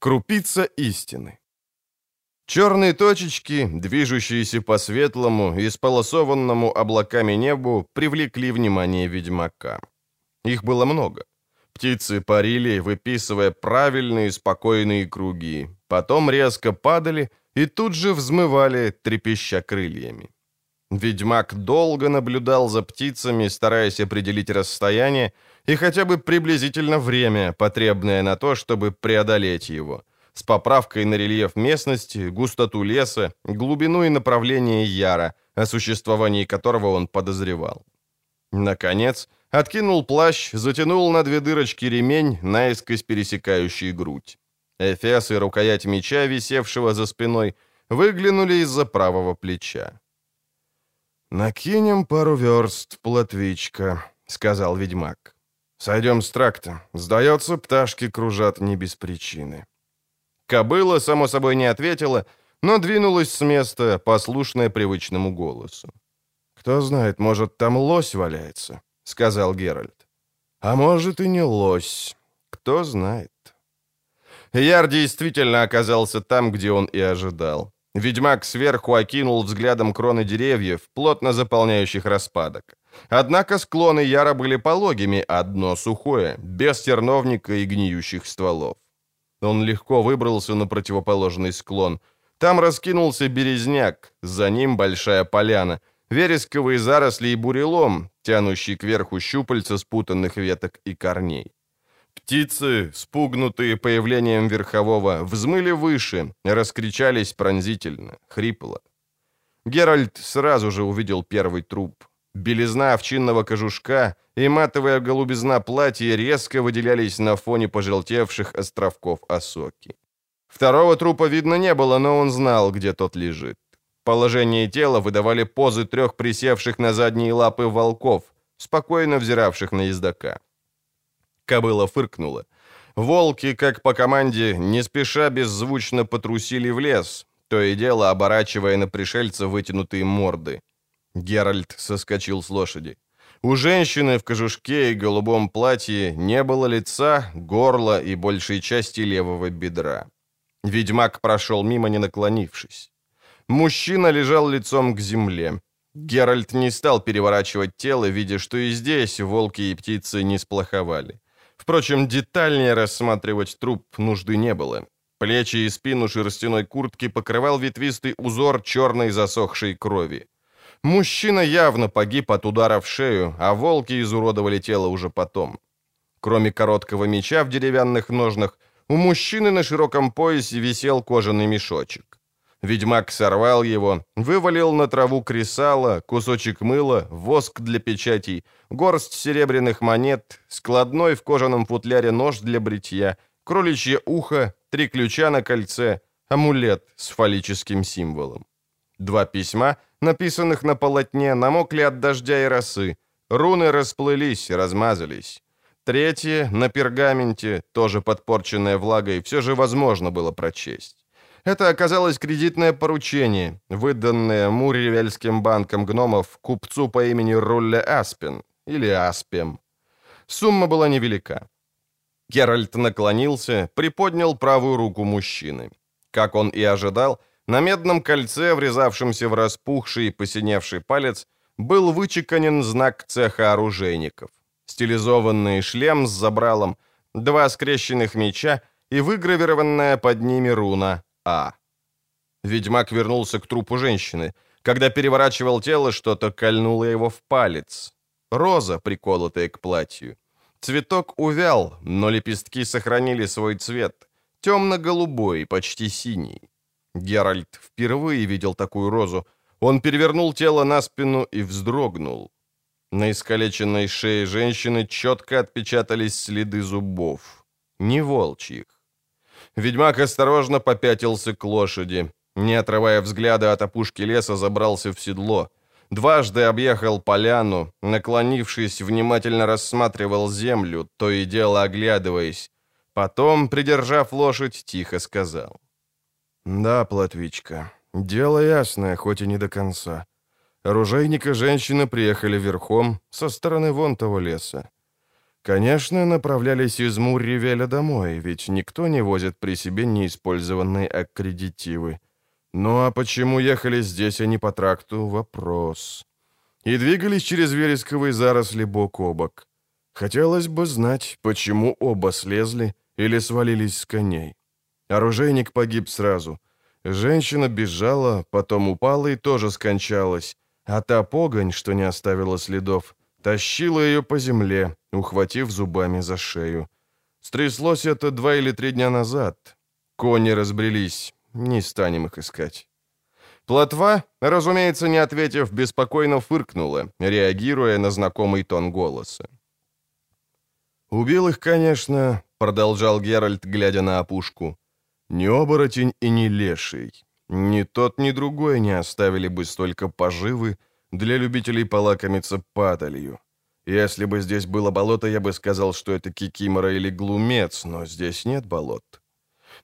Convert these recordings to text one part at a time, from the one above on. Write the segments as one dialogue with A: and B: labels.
A: Крупица истины. Черные точечки, движущиеся по светлому и сполосованному облаками небу, привлекли внимание ведьмака. Их было много. Птицы парили, выписывая правильные спокойные круги, потом резко падали и тут же взмывали, трепеща крыльями. Ведьмак долго наблюдал за птицами, стараясь определить расстояние и хотя бы приблизительно время, потребное на то, чтобы преодолеть его, с поправкой на рельеф местности, густоту леса, глубину и направление яра, о существовании которого он подозревал. Наконец, откинул плащ, затянул на две дырочки ремень, наискось пересекающий грудь. Эфес и рукоять меча, висевшего за спиной, выглянули из-за правого плеча. «Накинем пару верст, плотвичка», — сказал ведьмак. «Сойдем с тракта. Сдается, пташки кружат не без причины». Кобыла, само собой, не ответила, но двинулась с места, послушная привычному голосу. «Кто знает, может, там лось валяется», — сказал Геральт. «А может, и не лось. Кто знает». Яр действительно оказался там, где он и ожидал. Ведьмак сверху окинул взглядом кроны деревьев, плотно заполняющих распадок. Однако склоны Яра были пологими, а дно сухое, без терновника и гниющих стволов. Он легко выбрался на противоположный склон. Там раскинулся березняк, за ним большая поляна, вересковые заросли и бурелом, тянущий кверху щупальца спутанных веток и корней. Птицы, спугнутые появлением верхового, взмыли выше, раскричались пронзительно, хрипло. Геральт сразу же увидел первый труп. Белизна овчинного кожушка и матовая голубизна платья резко выделялись на фоне пожелтевших островков осоки. Второго трупа видно не было, но он знал, где тот лежит. Положение тела выдавали позы трех присевших на задние лапы волков, спокойно взиравших на ездока. Кобыла фыркнула. Волки, как по команде, не спеша беззвучно потрусили в лес, то и дело оборачивая на пришельца вытянутые морды. Геральт соскочил с лошади. У женщины в кожушке и голубом платье не было лица, горла и большей части левого бедра. Ведьмак прошел мимо, не наклонившись. Мужчина лежал лицом к земле. Геральт не стал переворачивать тело, видя, что и здесь волки и птицы не сплоховали. Впрочем, детальнее рассматривать труп нужды не было. Плечи и спину шерстяной куртки покрывал ветвистый узор черной засохшей крови. Мужчина явно погиб от удара в шею, а волки изуродовали тело уже потом. Кроме короткого меча в деревянных ножнах, у мужчины на широком поясе висел кожаный мешочек. Ведьмак сорвал его, вывалил на траву кресало, кусочек мыла, воск для печатей, горсть серебряных монет, складной в кожаном футляре нож для бритья, кроличье ухо, три ключа на кольце, амулет с фаллическим символом. Два письма, написанных на полотне, намокли от дождя и росы. Руны расплылись, размазались. Третье, на пергаменте, тоже подпорченное влагой, все же возможно было прочесть. Это оказалось кредитное поручение, выданное Мурревельским банком гномов купцу по имени Рулле Аспен, или Аспем. Сумма была невелика. Геральт наклонился, приподнял правую руку мужчины. Как он и ожидал, на медном кольце, врезавшемся в распухший и посиневший палец, был вычеканен знак цеха оружейников. Стилизованный шлем с забралом, два скрещенных меча и выгравированная под ними руна «А». Ведьмак вернулся к трупу женщины. Когда переворачивал тело, что-то кольнуло его в палец. Роза, приколотая к платью. Цветок увял, но лепестки сохранили свой цвет. Темно-голубой, почти синий. Геральт впервые видел такую розу. Он перевернул тело на спину и вздрогнул. На искалеченной шее женщины четко отпечатались следы зубов. Не волчьих. Ведьмак осторожно попятился к лошади. Не отрывая взгляда от опушки леса, забрался в седло. Дважды объехал поляну, наклонившись, внимательно рассматривал землю, то и дело оглядываясь. Потом, придержав лошадь, тихо сказал. «Да, Платвичка, дело ясное, хоть и не до конца. Оружейник и женщина приехали верхом со стороны вон того леса. Конечно, направлялись из Мурривеля домой, ведь никто не возит при себе неиспользованные аккредитивы. Ну а почему ехали здесь, а не по тракту — вопрос. И двигались через вересковые заросли бок о бок. Хотелось бы знать, почему оба слезли или свалились с коней. Оружейник погиб сразу. Женщина бежала, потом упала и тоже скончалась, а та погонь, что не оставила следов, тащила ее по земле, ухватив зубами за шею. Стряслось это два или три дня назад. Кони разбрелись, не станем их искать. Плотва, разумеется, не ответив, беспокойно фыркнула, реагируя на знакомый тон голоса. «Убил их, конечно», — продолжал Геральт, глядя на опушку. «Не оборотень и не леший. Ни тот, ни другой не оставили бы столько поживы для любителей полакомиться падалью. Если бы здесь было болото, я бы сказал, что это кикимора или глумец, но здесь нет болот.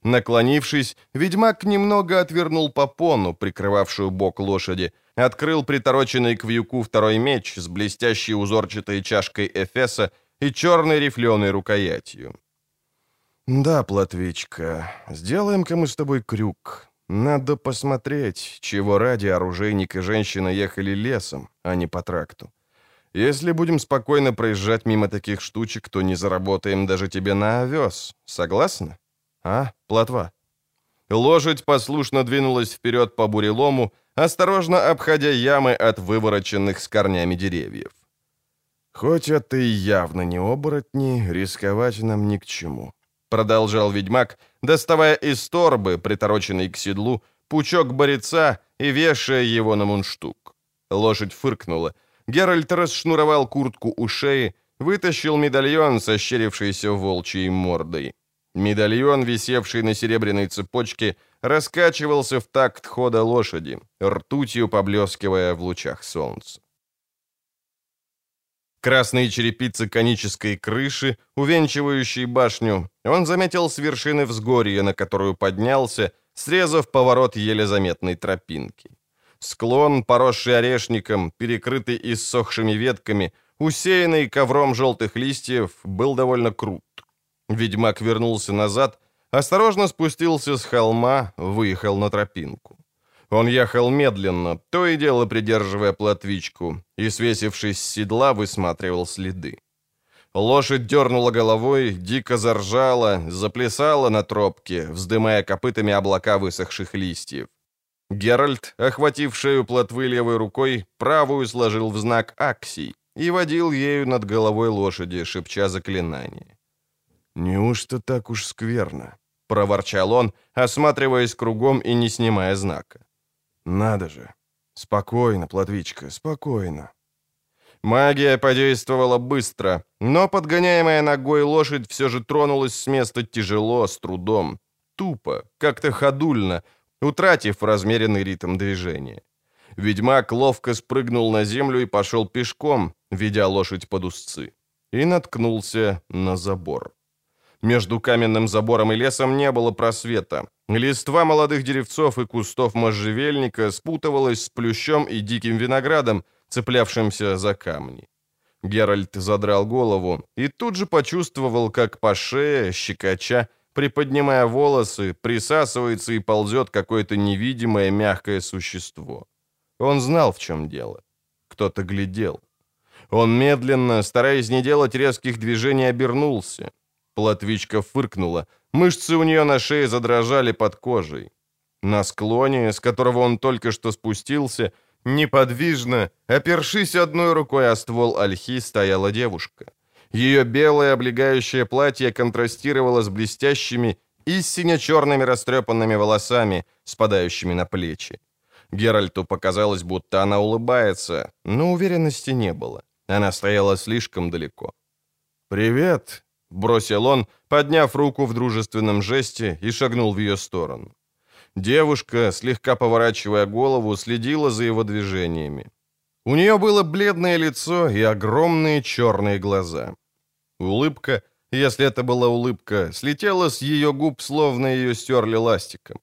A: Наклонившись, ведьмак немного отвернул попону, прикрывавшую бок лошади, открыл притороченный к вьюку второй меч с блестящей узорчатой чашкой Эфеса и черной рифленой рукоятью. «Да, Платвичка, сделаем-ка мы с тобой крюк. Надо посмотреть, чего ради оружейник и женщина ехали лесом, а не по тракту. Если будем спокойно проезжать мимо таких штучек, то не заработаем даже тебе на овес. Согласна? А, плотва?» Лошадь послушно двинулась вперед по бурелому, осторожно обходя ямы от вывороченных с корнями деревьев. «Хоть это и явно не оборотни, рисковать нам ни к чему», — продолжал ведьмак, доставая из торбы, притороченной к седлу, пучок борица и вешая его на мундштук. Лошадь фыркнула. Геральт расшнуровал куртку у шеи, вытащил медальон, сощерившийся волчьей мордой. Медальон, висевший на серебряной цепочке, раскачивался в такт хода лошади, ртутью поблескивая в лучах солнца. Красные черепицы конической крыши, увенчивающей башню, он заметил с вершины взгорья, на которую поднялся, срезав поворот еле заметной тропинки. Склон, поросший орешником, перекрытый иссохшими ветками, усеянный ковром желтых листьев, был довольно крут. Ведьмак вернулся назад, осторожно спустился с холма, выехал на тропинку. Он ехал медленно, то и дело придерживая плотвичку, и, свесившись с седла, высматривал следы. Лошадь дернула головой, дико заржала, заплясала на тропке, вздымая копытами облака высохших листьев. Геральт, охватив шею плотвы левой рукой, правую сложил в знак аксий и водил ею над головой лошади, шепча заклинание. «Неужто так уж скверно?» — проворчал он, осматриваясь кругом и не снимая знака. «Надо же! Спокойно, Платвичка, спокойно!» Магия подействовала быстро, но подгоняемая ногой лошадь все же тронулась с места тяжело, с трудом, тупо, как-то ходульно, утратив размеренный ритм движения. Ведьмак ловко спрыгнул на землю и пошел пешком, ведя лошадь под узцы, и наткнулся на забор. Между каменным забором и лесом не было просвета. Листва молодых деревцов и кустов можжевельника спутывалась с плющом и диким виноградом, цеплявшимся за камни. Геральт задрал голову и тут же почувствовал, как по шее, щекоча, приподнимая волосы, присасывается и ползет какое-то невидимое мягкое существо. Он знал, в чем дело. Кто-то глядел. Он медленно, стараясь не делать резких движений, обернулся. Платвичка фыркнула. Мышцы у нее на шее задрожали под кожей. На склоне, с которого он только что спустился, неподвижно, опершись одной рукой о ствол ольхи, стояла девушка. Ее белое облегающее платье контрастировало с блестящими и сине-черными растрепанными волосами, спадающими на плечи. Геральту показалось, будто она улыбается, но уверенности не было. Она стояла слишком далеко. «Привет!» Бросил он, подняв руку в дружественном жесте и шагнул в ее сторону. Девушка, слегка поворачивая голову, следила за его движениями. У нее было бледное лицо и огромные черные глаза. Улыбка, если это была улыбка, слетела с ее губ, словно ее стерли ластиком.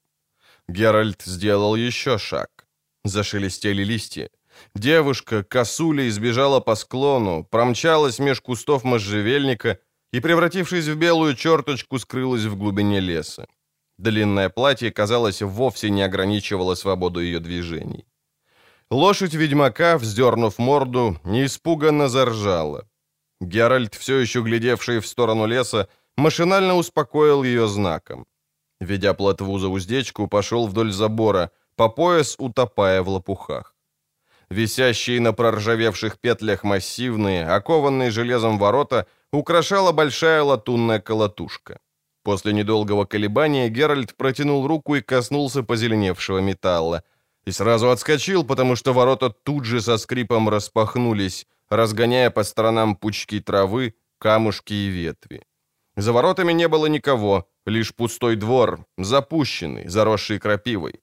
A: Геральт сделал еще шаг. Зашелестели листья. Девушка, косуля, избежала по склону, промчалась меж кустов можжевельника и, превратившись в белую черточку, скрылась в глубине леса. Длинное платье, казалось, вовсе не ограничивало свободу ее движений. Лошадь ведьмака, вздернув морду, неиспуганно заржала. Геральт, все еще глядевший в сторону леса, машинально успокоил ее знаком. Ведя плотву за уздечку, пошел вдоль забора, по пояс утопая в лопухах. Висящие на проржавевших петлях массивные, окованные железом ворота, украшала большая латунная колотушка. После недолгого колебания Геральт протянул руку и коснулся позеленевшего металла. И сразу отскочил, потому что ворота тут же со скрипом распахнулись, разгоняя по сторонам пучки травы, камушки и ветви. За воротами не было никого, лишь пустой двор, запущенный, заросший крапивой.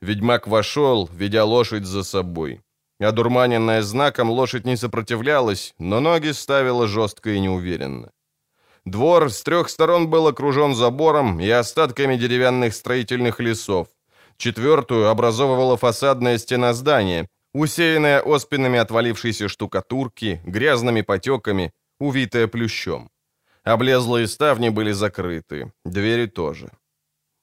A: Ведьмак вошел, ведя лошадь за собой. Одурманенная знаком, лошадь не сопротивлялась, но ноги ставила жестко и неуверенно. Двор с трех сторон был окружен забором и остатками деревянных строительных лесов. Четвертую образовывала фасадная стена здания, усеянная оспинами отвалившейся штукатурки, грязными потеками, увитая плющом. Облезлые ставни были закрыты, двери тоже.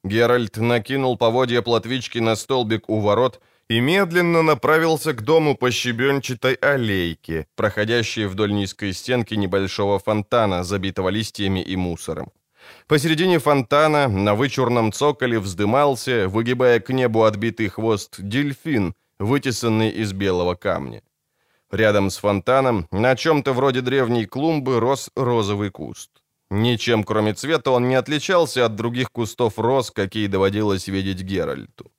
A: Геральт накинул поводья плотвички на столбик у ворот и медленно направился к дому по щебенчатой аллейке, проходящей вдоль низкой стенки небольшого фонтана, забитого листьями и мусором. Посередине фонтана на вычурном цоколе вздымался, выгибая к небу отбитый хвост, дельфин, вытесанный из белого камня. Рядом с фонтаном, на чем-то вроде древней клумбы, рос розовый куст. Ничем, кроме цвета, он не отличался от других кустов роз, какие доводилось видеть Геральту.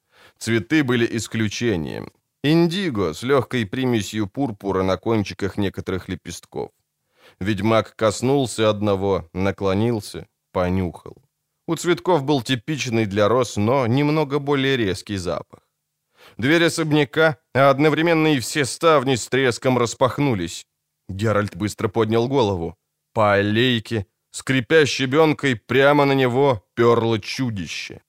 A: Цветы были исключением. Индиго с легкой примесью пурпура на кончиках некоторых лепестков. Ведьмак коснулся одного, наклонился, понюхал. У цветков был типичный для роз, но немного более резкий запах. Дверь особняка, а одновременно и все ставни с треском распахнулись. Геральт быстро поднял голову. По аллейке, скрипя щебенкой, прямо на него перло чудище.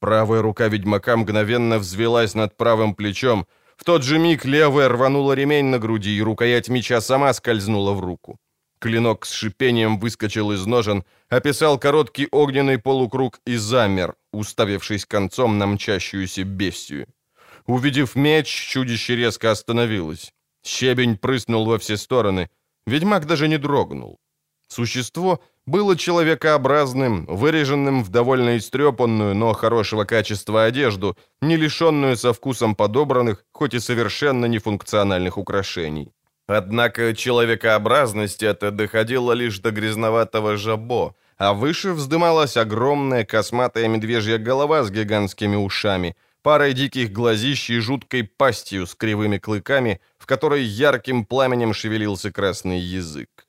A: Правая рука ведьмака мгновенно взвелась над правым плечом. В тот же миг левая рванула ремень на груди, и рукоять меча сама скользнула в руку. Клинок с шипением выскочил из ножен, описал короткий огненный полукруг и замер, уставившись концом на мчащуюся бестию. Увидев меч, чудище резко остановилось. Щебень прыснул во все стороны. Ведьмак даже не дрогнул. Существо было человекообразным, выреженным в довольно истрепанную, но хорошего качества одежду, не лишенную со вкусом подобранных, хоть и совершенно нефункциональных украшений. Однако человекообразность эта доходила лишь до грязноватого жабо, а выше вздымалась огромная косматая медвежья голова с гигантскими ушами, парой диких глазищ и жуткой пастью с кривыми клыками, в которой ярким пламенем шевелился красный язык.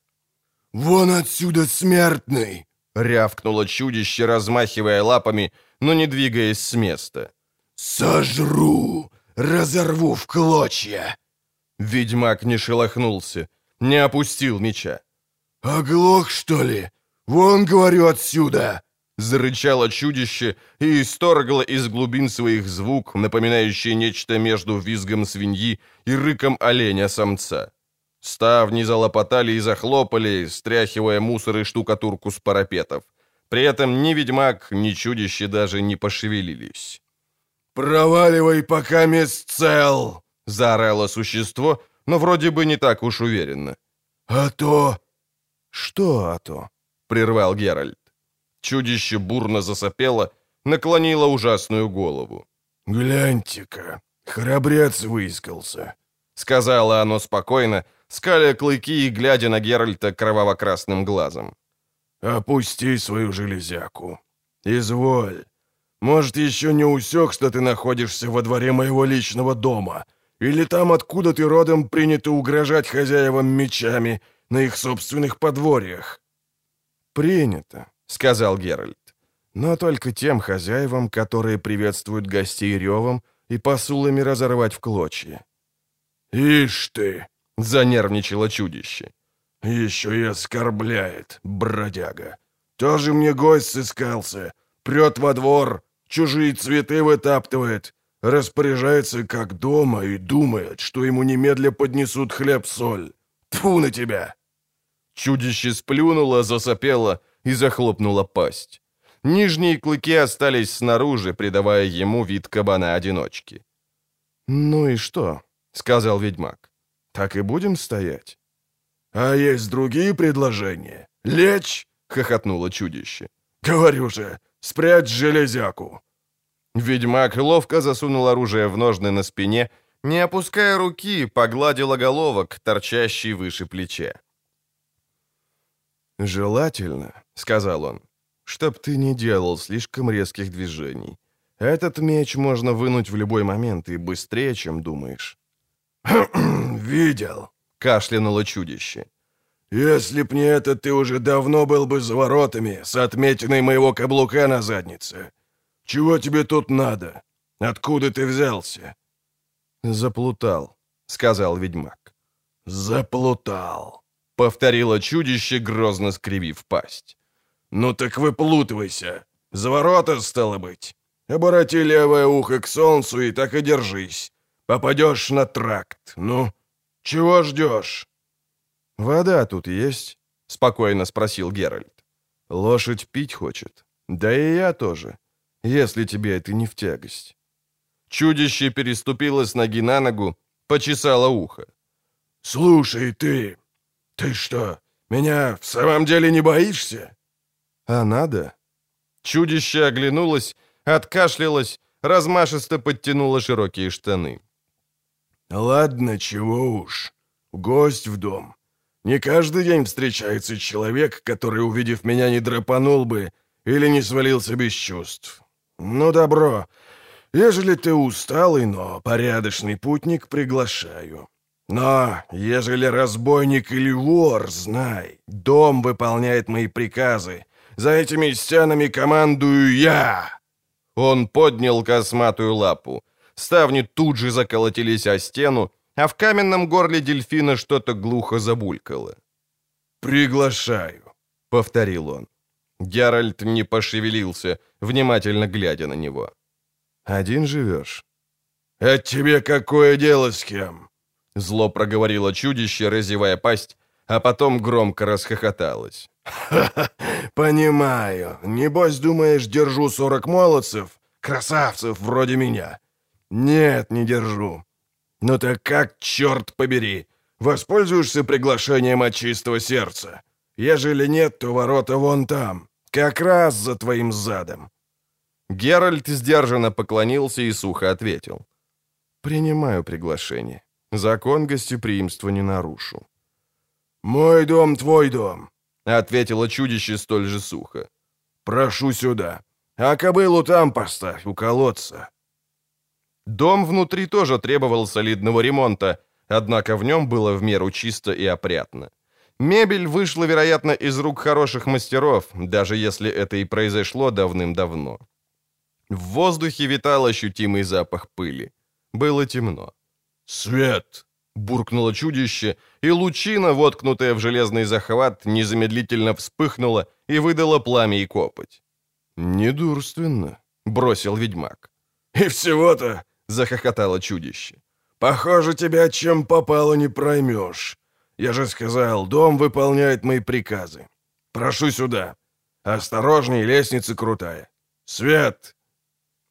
B: «Вон отсюда, смертный!»
A: — рявкнуло чудище, размахивая лапами, но не двигаясь с места.
B: «Сожру! Разорву в клочья!»
A: Ведьмак не шелохнулся, не опустил меча.
B: «Оглох, что ли? Вон, говорю, отсюда!»
A: Зарычало чудище и исторгло из глубин своих звук, напоминающий нечто между визгом свиньи и рыком оленя-самца. Ставни залопотали и захлопали, стряхивая мусор и штукатурку с парапетов. При этом ни ведьмак, ни чудище даже не пошевелились.
B: «Проваливай, пока мест цел!»
A: — заорало существо, но вроде бы не так уж уверенно.
B: «А то...»
A: «Что «а то?» — прервал Геральт. Чудище бурно засопело, наклонило ужасную голову.
B: «Гляньте-ка, храбрец выискался», —
A: сказала оно спокойно, скаля клыки и глядя на Геральта кроваво-красным глазом.
B: «Опусти свою железяку. Изволь. Может, еще не усек, что ты находишься во дворе моего личного дома, или там, откуда ты родом, принято угрожать хозяевам мечами на их собственных подворьях?»
A: «Принято», — сказал Геральт. «Но только тем хозяевам, которые приветствуют гостей ревом и посулами разорвать в клочья».
B: «Ишь ты!»
A: — занервничало чудище.
B: «Еще и оскорбляет, бродяга. Тоже мне гость сыскался. Прет во двор, чужие цветы вытаптывает. Распоряжается как дома и думает, что ему немедля поднесут хлеб-соль. Тфу на тебя!»
A: Чудище сплюнуло, засопело и захлопнуло пасть. Нижние клыки остались снаружи, придавая ему вид кабана-одиночки. «Ну и что?» — сказал ведьмак. «Так и будем стоять?»
B: «А есть другие предложения? Лечь?» — хохотнуло чудище. «Говорю же, спрячь железяку!»
A: Ведьмак ловко засунул оружие в ножны на спине, не опуская руки, погладил оголовок, торчащий выше плеча.
B: «Желательно», — сказал он, — «чтоб ты не делал слишком резких движений. Этот меч можно вынуть в любой момент и быстрее, чем думаешь». «Видел», — кашлянуло чудище. «Если б не это, ты уже давно был бы за воротами с отметиной моего каблука на заднице. Чего тебе тут надо? Откуда ты взялся?»
A: «Заплутал», — сказал ведьмак.
B: «Заплутал», —
A: повторило чудище, грозно скривив пасть.
B: «Ну так выплутывайся. За ворота, стало быть. Обороти левое ухо к солнцу и так и держись. Попадешь на тракт. Ну, чего ждешь?»
A: «Вода тут есть?» — спокойно спросил Геральт. «Лошадь пить хочет. Да и я тоже, если тебе это не в тягость». Чудище переступило с ноги на ногу, почесало ухо.
B: «Слушай, ты, ты что, меня в самом деле не боишься?»
A: «А надо?» Чудище оглянулось, откашлялось, размашисто подтянуло широкие штаны.
B: «Ладно, чего уж. Гость в дом. Не каждый день встречается человек, который, увидев меня, не драпанул бы или не свалился без чувств. Ну, добро. Ежели ты усталый, но порядочный путник, приглашаю. Но, ежели разбойник или вор, знай, дом выполняет мои приказы. За этими стенами командую я!»
A: Он поднял косматую лапу. Ставни тут же заколотились о стену, а в каменном горле дельфина что-то глухо забулькало.
B: «Приглашаю», — повторил он.
A: Геральт не пошевелился, внимательно глядя на него.
B: «Один живешь?» «А тебе какое дело с кем?»
A: Зло проговорило чудище, разевая пасть, а потом громко расхохоталось.
B: «Ха-ха, понимаю. Небось, думаешь, держу сорок молодцев, красавцев вроде меня. Нет, не держу. Ну так как, черт побери, воспользуешься приглашением от чистого сердца? Ежели нет, то ворота вон там, как раз за твоим задом».
A: Геральт сдержанно поклонился и сухо ответил. «Принимаю приглашение. Закон гостеприимства не нарушу».
B: «Мой дом, твой дом», —
A: ответило чудище столь же сухо.
B: «Прошу сюда. А кобылу там поставь, у колодца».
A: Дом внутри тоже требовал солидного ремонта, однако в нем было в меру чисто и опрятно. Мебель вышла, вероятно, из рук хороших мастеров, даже если это и произошло давным-давно. В воздухе витал ощутимый запах пыли. Было темно.
B: «Свет!»
A: — буркнуло чудище, и лучина, воткнутая в железный захват, незамедлительно вспыхнула и выдала пламя и копоть.
B: «Недурственно», — бросил ведьмак.
A: «И всего-то — захохотало чудище.
B: «Похоже, тебя чем попало не проймешь. Я же сказал, дом выполняет мои приказы. Прошу сюда. Осторожней, лестница крутая. Свет!»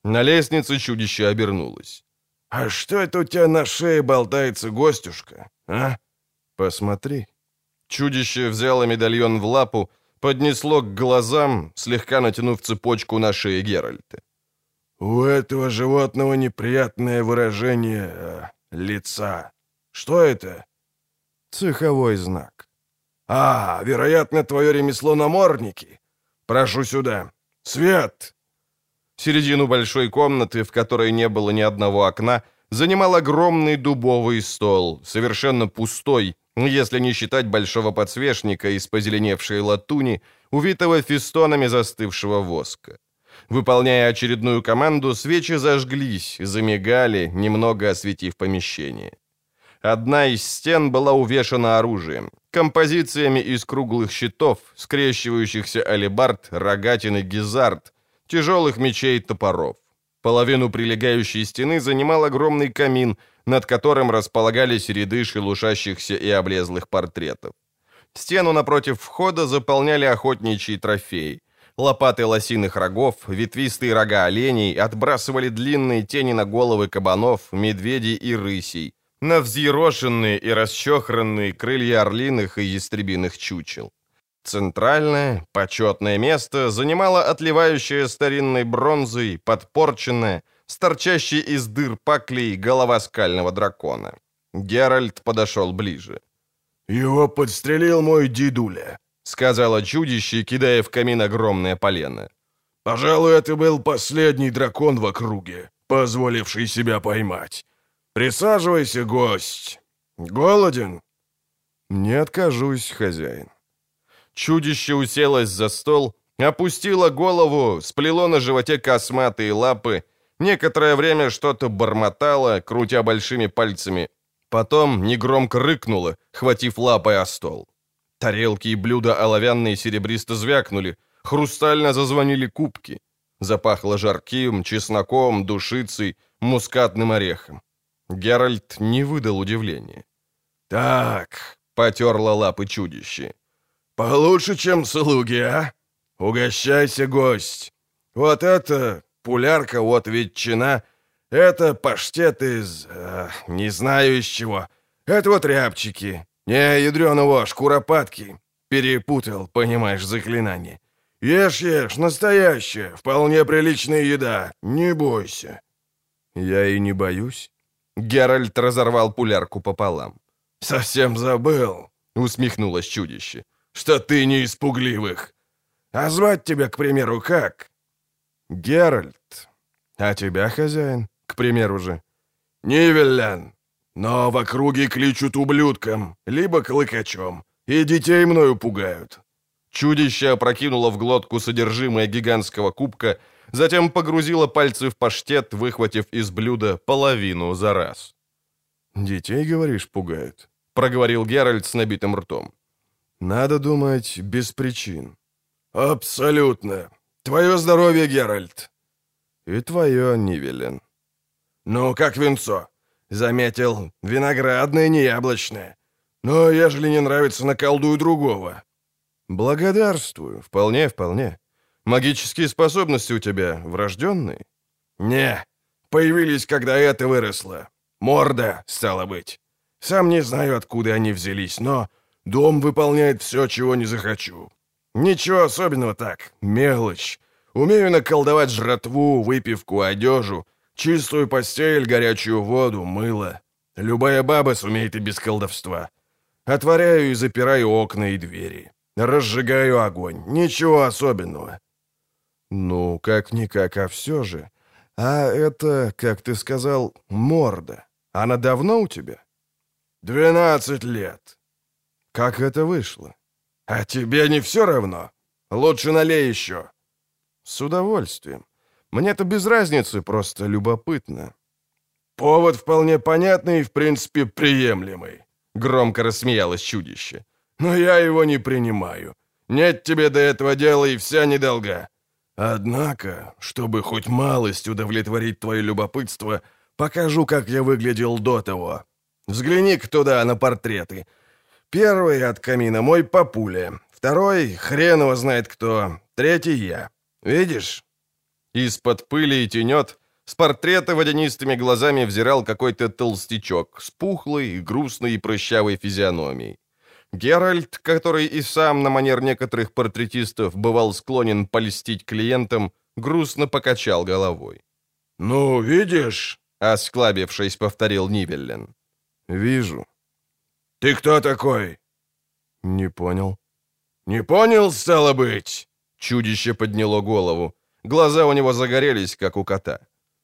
A: На лестнице чудище обернулось.
B: «А что это у тебя на шее болтается, гостюшка, а?
A: Посмотри». Чудище взяло медальон в лапу, поднесло к глазам, слегка натянув цепочку на шее Геральта.
B: «У этого животного неприятное выражение э, лица. Что это?»
A: «Цеховой знак».
B: «А, вероятно, твое ремесло намордники. Прошу сюда. Свет!»
A: Середину большой комнаты, в которой не было ни одного окна, занимал огромный дубовый стол, совершенно пустой, если не считать большого подсвечника из позеленевшей латуни, увитого фестонами застывшего воска. Выполняя очередную команду, свечи зажглись, замигали, немного осветив помещение. Одна из стен была увешана оружием, композициями из круглых щитов, скрещивающихся алебард, рогатин и гизард, тяжелых мечей и топоров. Половину прилегающей стены занимал огромный камин, над которым располагались ряды шелушащихся и облезлых портретов. Стену напротив входа заполняли охотничьи трофеи. Лопаты лосиных рогов, ветвистые рога оленей отбрасывали длинные тени на головы кабанов, медведей и рысей, на взъерошенные и расчехранные крылья орлиных и ястребиных чучел. Центральное, почетное место занимала отливающая старинной бронзой, подпорченная, с из дыр паклей голова скального дракона. Геральт подошел ближе.
B: «Его подстрелил мой дедуля», —
A: сказала чудище, кидая в камин огромное полено.
B: «Пожалуй, это был последний дракон в округе, позволивший себя поймать. Присаживайся, гость. Голоден?»
A: «Не откажусь, хозяин». Чудище уселось за стол, опустило голову, сплело на животе косматые лапы, некоторое время что-то бормотало, крутя большими пальцами. Потом негромко рыкнуло, хватив лапой о стол. Тарелки и блюда оловянные серебристо звякнули, хрустально зазвонили кубки. Запахло жарким, чесноком, душицей, мускатным орехом. Геральт не выдал удивления.
B: «Так», —
A: потерло лапы чудище, —
B: «Получше, чем слуги, а? Угощайся, гость. Вот это пулярка, вот ветчина. Это паштет из... Э, не знаю из чего. Это вот рябчики. Не, ядреного, шкуропатки. Перепутал, понимаешь, заклинание. Ешь, ешь, настоящая, вполне приличная еда. Не бойся».
A: «Я и не боюсь». Геральт разорвал пулярку пополам.
B: «Совсем забыл», — усмехнулось чудище что ты не испугливых. А звать тебя, к примеру, как?»
A: «Геральт. А тебя, хозяин, к примеру же?»
B: «Нивеллян. Но в округе кличут ублюдком, либо клыкачом, и детей мною пугают».
A: Чудище опрокинуло в глотку содержимое гигантского кубка, затем погрузило пальцы в паштет, выхватив из блюда половину за раз. «Детей, говоришь, пугают?» — проговорил Геральт с набитым ртом. Надо думать, без причин.
B: Абсолютно. Твое здоровье, Геральт.
A: И твое, Нивелен.
B: Ну, как венцо. Заметил, виноградное, не яблочное. Но ежели не нравится, наколдую другого.
A: Благодарствую. Вполне, вполне. Магические способности у тебя врожденные?
B: Не, появились, когда это выросло. Морда, стало быть. Сам не знаю, откуда они взялись, но Дом выполняет все, чего не захочу. Ничего особенного так, мелочь. Умею наколдовать жратву, выпивку, одежу, чистую постель, горячую воду, мыло. Любая баба сумеет и без колдовства. Отворяю и запираю окна и двери. Разжигаю огонь. Ничего особенного.
A: Ну, как-никак, а все же. А это, как ты сказал, морда. Она давно у тебя?
B: Двенадцать лет.
A: Как это вышло?
B: А тебе не все равно? Лучше налей еще.
A: С удовольствием. Мне-то без разницы, просто любопытно.
B: Повод вполне понятный и, в принципе, приемлемый.
A: Громко рассмеялось чудище.
B: Но я его не принимаю. Нет тебе до этого дела и вся недолга. Однако, чтобы хоть малость удовлетворить твое любопытство, покажу, как я выглядел до того. Взгляни-ка туда, на портреты. Первый от камина мой папуля, второй хрен его знает кто, третий я. Видишь?»
A: Из-под пыли и тенет с портрета водянистыми глазами взирал какой-то толстячок с пухлой, грустной и прыщавой физиономией. Геральт, который и сам на манер некоторых портретистов бывал склонен польстить клиентам, грустно покачал головой.
B: «Ну, видишь?»
A: — осклабившись, повторил Нивеллен. «Вижу»,
B: «Ты кто такой?»
A: «Не понял».
B: «Не понял, стало быть?»
A: Чудище подняло голову. Глаза у него загорелись, как у кота.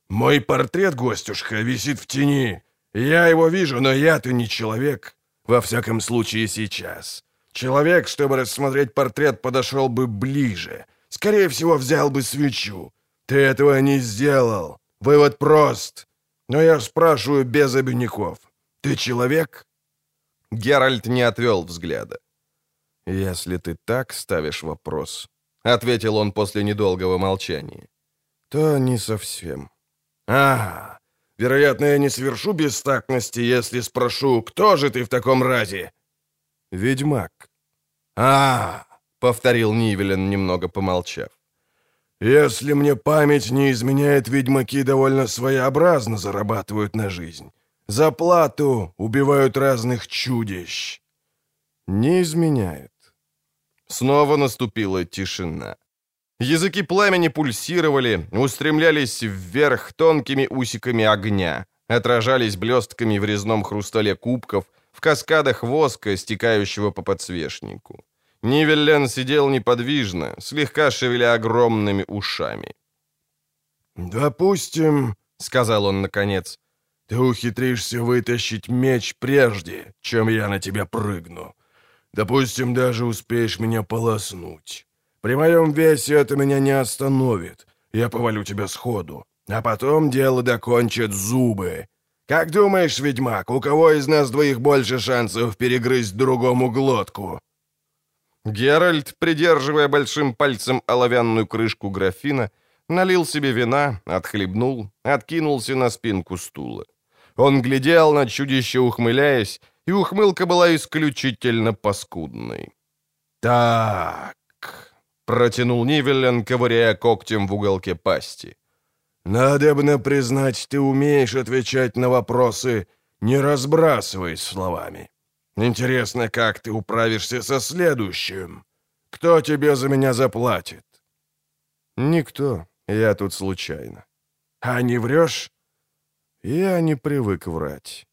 B: «Мой портрет, гостюшка, висит в тени. Я его вижу, но я-то не человек. Во всяком случае, сейчас. Человек, чтобы рассмотреть портрет, подошел бы ближе. Скорее всего, взял бы свечу. Ты этого не сделал. Вывод прост. Но я спрашиваю без обиняков. Ты человек?»
A: Геральт не отвел взгляда. «Если ты так ставишь вопрос», — ответил он после недолгого молчания, — «то не совсем.
B: Ага, вероятно, я не совершу бестактности, если спрошу, кто же ты в таком разе?
A: Ведьмак.
B: А,
A: повторил Нивелен, немного помолчав.
B: Если мне память не изменяет, ведьмаки довольно своеобразно зарабатывают на жизнь. За плату убивают разных чудищ.
A: Не изменяет. Снова наступила тишина. Языки пламени пульсировали, устремлялись вверх тонкими усиками огня, отражались блестками в резном хрустале кубков, в каскадах воска, стекающего по подсвечнику. Нивеллен сидел неподвижно, слегка шевеля огромными ушами.
B: «Допустим», — сказал он наконец, — «ты ухитришься вытащить меч прежде, чем я на тебя прыгну. Допустим, даже успеешь меня полоснуть. При моем весе это меня не остановит. Я повалю тебя сходу. А потом дело докончат зубы. Как думаешь, ведьмак, у кого из нас двоих больше шансов перегрызть другому глотку?»
A: Геральт, придерживая большим пальцем оловянную крышку графина, налил себе вина, отхлебнул, откинулся на спинку стула. Он глядел на чудище, ухмыляясь, и ухмылка была исключительно паскудной.
B: «Так», —
A: протянул Нивеллен, ковыряя когтем в уголке пасти.
B: «Надобно признать, ты умеешь отвечать на вопросы, не разбрасываясь словами. Интересно, как ты управишься со следующим? Кто тебе за меня заплатит?»
A: «Никто. Я тут случайно».
B: «А не врешь?»
A: «Я не привык врать».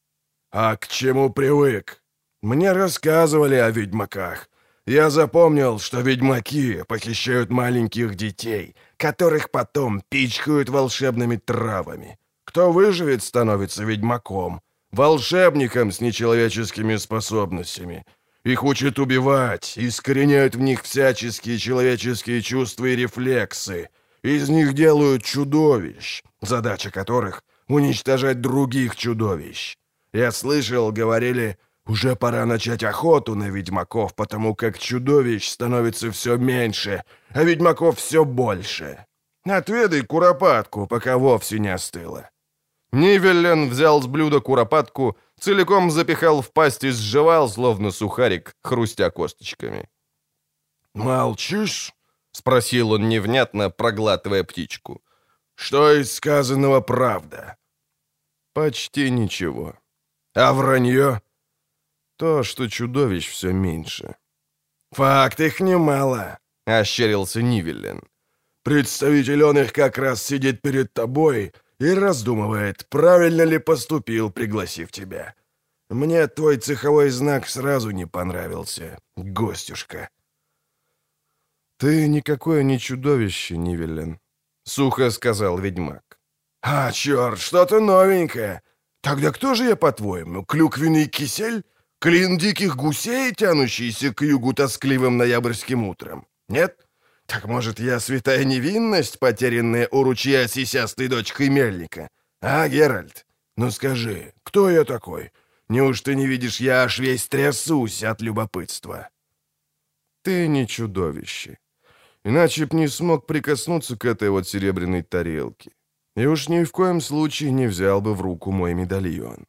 B: «А к чему привык? Мне рассказывали о ведьмаках. Я запомнил, что ведьмаки похищают маленьких детей, которых потом пичкают волшебными травами. Кто выживет, становится ведьмаком, волшебником с нечеловеческими способностями. Их учат убивать, искореняют в них всяческие человеческие чувства и рефлексы. Из них делают чудовищ, задача которых — уничтожать других чудовищ. Я слышал, говорили, уже пора начать охоту на ведьмаков, потому как чудовищ становится все меньше, а ведьмаков все больше. Отведай куропатку, пока вовсе не остыла.
A: Нивеллен взял с блюда куропатку, целиком запихал в пасть и сживал, словно сухарик, хрустя косточками.
B: «Молчишь?»
A: — спросил он невнятно, проглатывая птичку.
B: «Что из сказанного правда?»
A: «Почти ничего».
B: «А вранье?»
A: «То, что чудовищ все меньше».
B: «Факт их немало», —
A: ощерился Нивеллен.
B: «Представитель он их как раз сидит перед тобой и раздумывает, правильно ли поступил, пригласив тебя. Мне твой цеховой знак сразу не понравился, гостюшка».
A: «Ты никакое не чудовище, Нивеллен», — сухо сказал ведьмак.
B: «А, черт, что-то новенькое. Тогда кто же я, по-твоему, клюквенный кисель? Клин диких гусей, тянущийся к югу тоскливым ноябрьским утром? Нет? Так, может, я святая невинность, потерянная у ручья сисястой дочкой мельника? А, Геральт, ну скажи, кто я такой? Неужто не видишь, я аж весь трясусь от любопытства?»
A: «Ты не чудовище. Иначе б не смог прикоснуться к этой вот серебряной тарелке. И уж ни в коем случае не взял бы в руку мой медальон».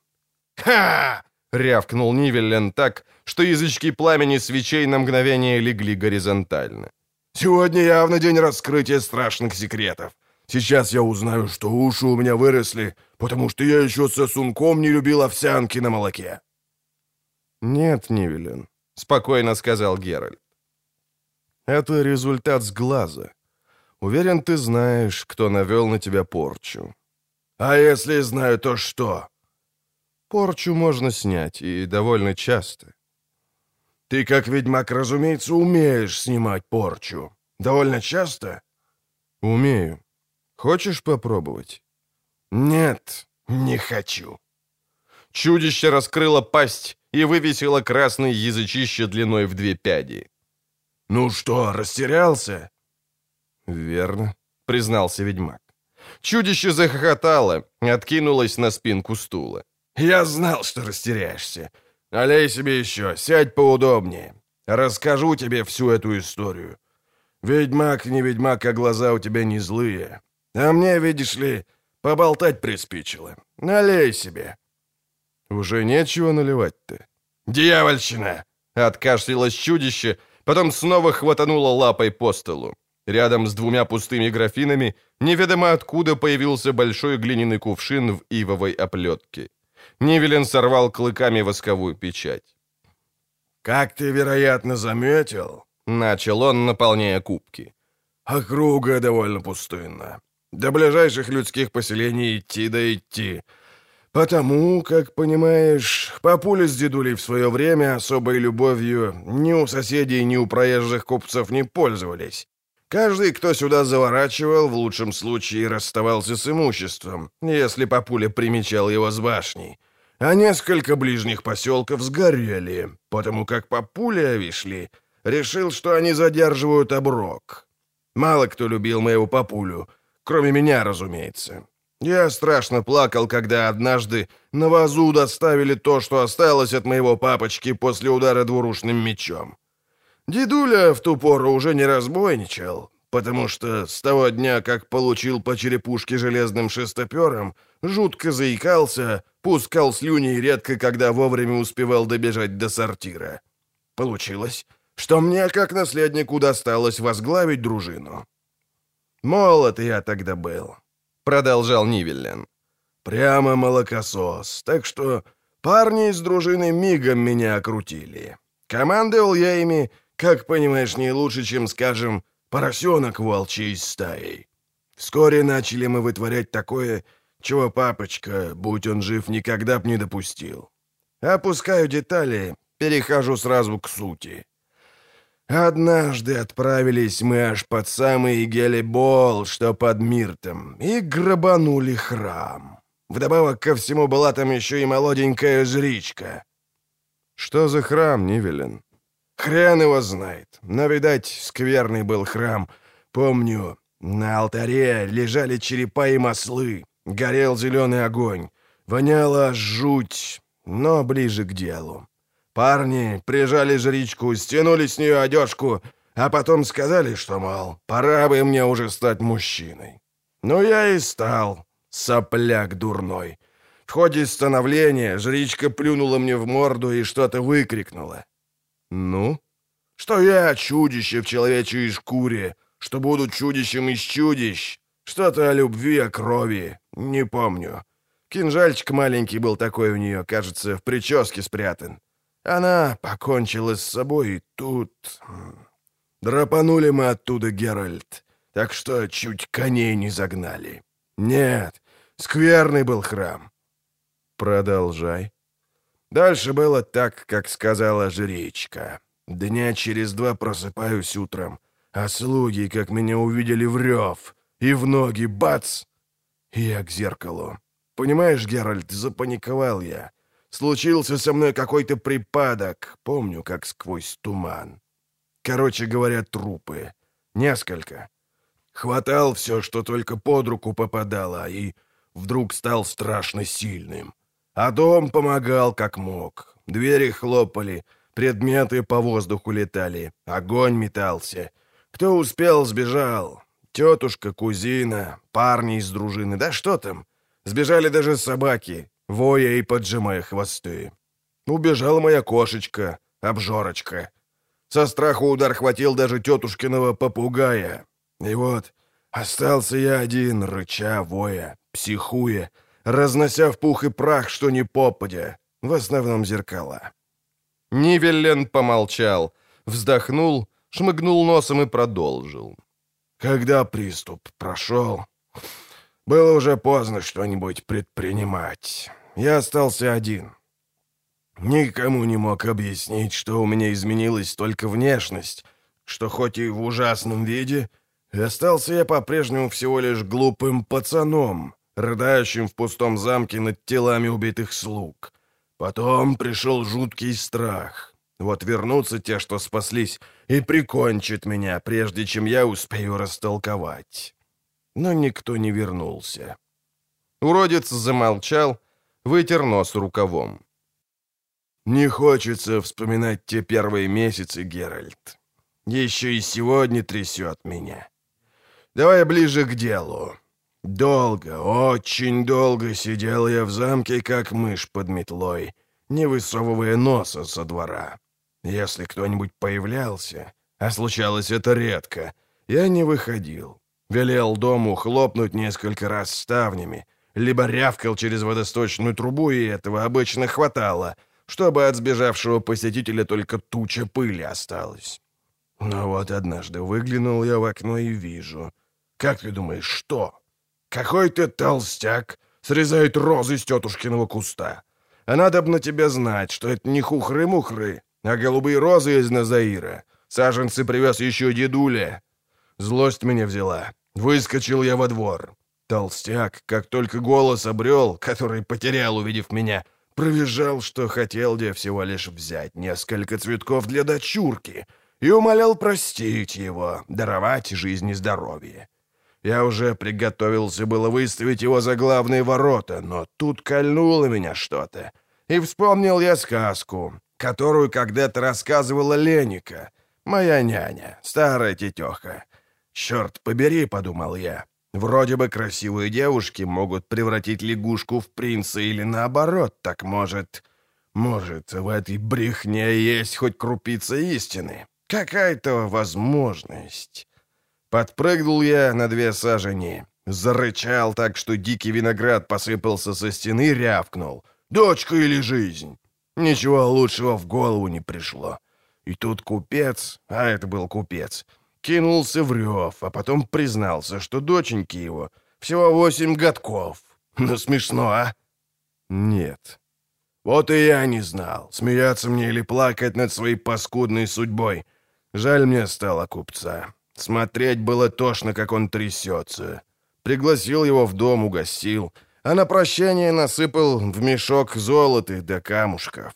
B: «Ха!»
A: — рявкнул Нивеллен так, что язычки пламени свечей на мгновение легли горизонтально.
B: «Сегодня явно день раскрытия страшных секретов. Сейчас я узнаю, что уши у меня выросли, потому что я еще сосунком не любил овсянки на молоке».
A: «Нет, Нивеллен», — спокойно сказал Геральт. «Это результат с глаза. Уверен, ты знаешь, кто навел на тебя порчу».
B: «А если знаю, то что?»
A: «Порчу можно снять, и довольно часто».
B: «Ты, как ведьмак, разумеется, умеешь снимать порчу. Довольно часто?»
A: «Умею. Хочешь попробовать?»
B: «Нет, не хочу».
A: Чудище раскрыло пасть и вывесило красное язычище длиной в две пяди.
B: «Ну что, растерялся?»
A: «Верно», — признался ведьмак. Чудище захохотало, откинулось на спинку стула.
B: «Я знал, что растеряешься. Налей себе еще, сядь поудобнее. Расскажу тебе всю эту историю. Ведьмак не ведьмак, а глаза у тебя не злые. А мне, видишь ли, Поболтать приспичило. Налей себе».
A: «Уже нечего наливать-то».
B: «Дьявольщина!»
A: — откашлялось чудище, потом снова хватануло лапой по столу. Рядом с двумя пустыми графинами неведомо откуда появился большой глиняный кувшин в ивовой оплетке. Нивелин сорвал клыками восковую печать.
B: «Как ты, вероятно, заметил?»
A: — начал он, наполняя кубки.
B: «Округа довольно пустынна. До ближайших людских поселений идти да идти. Потому, как понимаешь, папуля с дедулей в свое время особой любовью ни у соседей, ни у проезжих купцов не пользовались. Каждый, кто сюда заворачивал, в лучшем случае расставался с имуществом, если папуля примечал его с башней. А несколько ближних поселков сгорели, потому как папуля, вишли, решил, что они задерживают оброк. Мало кто любил моего папулю, кроме меня, разумеется. Я страшно плакал, когда однажды на вазу доставили то, что осталось от моего папочки после удара двурушным мечом. Дедуля в ту пору уже не разбойничал, потому что с того дня, как получил по черепушке железным шестопером, жутко заикался, пускал слюни и редко когда вовремя успевал добежать до сортира. Получилось, что мне, как наследнику, досталось возглавить дружину. «Молод я тогда был», — продолжал Нивеллен. «Прямо молокосос, так что парни из дружины мигом меня окрутили. Командовал я ими как понимаешь, не лучше, чем, скажем, поросенок волчьей стаей. Вскоре начали мы вытворять такое, чего папочка, будь он жив, никогда б не допустил. Опускаю детали, перехожу сразу к сути. Однажды отправились мы аж под самый Гелебол, что под Миртом, и грабанули храм. Вдобавок ко всему была там еще и молоденькая жричка.
A: «Что за храм, Нивелин?»
B: Хрен его знает. Но, видать, скверный был храм. Помню, на алтаре лежали черепа и маслы. Горел зеленый огонь. Воняло жуть, но ближе к делу. Парни прижали жричку, стянули с нее одежку, а потом сказали, что, мол, пора бы мне уже стать мужчиной. Ну, я и стал, сопляк дурной. В ходе становления жричка плюнула мне в морду и что-то выкрикнула.
A: «Ну?»
B: «Что я чудище в человечьей шкуре, что буду чудищем из чудищ. Что-то о любви, о крови. Не помню. Кинжальчик маленький был такой у нее, кажется, в прическе спрятан. Она покончила с собой, и тут... Драпанули мы оттуда, Геральт, так что чуть коней не загнали. Нет, скверный был храм.
A: Продолжай.
B: Дальше было так, как сказала жречка. Дня через два просыпаюсь утром, а слуги, как меня увидели, в рев, и в ноги бац! Я к зеркалу. Понимаешь, Геральт, запаниковал я. Случился со мной какой-то припадок, помню, как сквозь туман. Короче говоря, трупы. Несколько. Хватал все, что только под руку попадало, и вдруг стал страшно сильным. А дом помогал как мог. Двери хлопали, предметы по воздуху летали, огонь метался. Кто успел, сбежал. Тетушка, кузина, парни из дружины, да что там. Сбежали даже собаки, воя и поджимая хвосты. Убежала моя кошечка, обжорочка. Со страху удар хватил даже тетушкиного попугая. И вот остался я один, рыча, воя, психуя, разнося в пух и прах, что не попадя, в основном зеркала.
A: Нивеллен помолчал, вздохнул, шмыгнул носом и продолжил.
B: Когда приступ прошел, было уже поздно что-нибудь предпринимать. Я остался один. Никому не мог объяснить, что у меня изменилась только внешность, что хоть и в ужасном виде, остался я по-прежнему всего лишь глупым пацаном, рыдающим в пустом замке над телами убитых слуг. Потом пришел жуткий страх. Вот вернутся те, что спаслись, и прикончат меня, прежде чем я успею растолковать. Но никто не вернулся.
A: Уродец замолчал, вытер нос рукавом.
B: «Не хочется вспоминать те первые месяцы, Геральт. Еще и сегодня трясет меня. Давай ближе к делу. Долго, очень долго сидел я в замке, как мышь под метлой, не высовывая носа со двора. Если кто-нибудь появлялся, а случалось это редко, я не выходил. Велел дому хлопнуть несколько раз ставнями, либо рявкал через водосточную трубу, и этого обычно хватало, чтобы от сбежавшего посетителя только туча пыли осталась. Но вот однажды выглянул я в окно и вижу. Как ты думаешь, что? Какой-то толстяк срезает розы с тетушкиного куста. А надо бы на тебя знать, что это не хухры-мухры, а голубые розы из Назаира. Саженцы привез еще дедуля. Злость меня взяла. Выскочил я во двор. Толстяк, как только голос обрел, который потерял, увидев меня, провизжал, что хотел я всего лишь взять несколько цветков для дочурки и умолял простить его, даровать жизнь и здоровье. Я уже приготовился было выставить его за главные ворота, но тут кольнуло меня что-то. И вспомнил я сказку, которую когда-то рассказывала Леника, моя няня, старая тетеха. «Черт побери», — подумал я, — «вроде бы красивые девушки могут превратить лягушку в принца или наоборот, так может...» Может, в этой брехне есть хоть крупица истины? Какая-то возможность. Подпрыгнул я на две сажени. Зарычал так, что дикий виноград посыпался со стены рявкнул. «Дочка или жизнь?» Ничего лучшего в голову не пришло. И тут купец, а это был купец, кинулся в рев, а потом признался, что доченьки его всего восемь годков. Ну, смешно, а? Нет. Вот и я не знал, смеяться мне или плакать над своей паскудной судьбой. Жаль мне стало купца. Смотреть было тошно, как он трясется. Пригласил его в дом, угостил, а на прощание насыпал в мешок золота до камушков.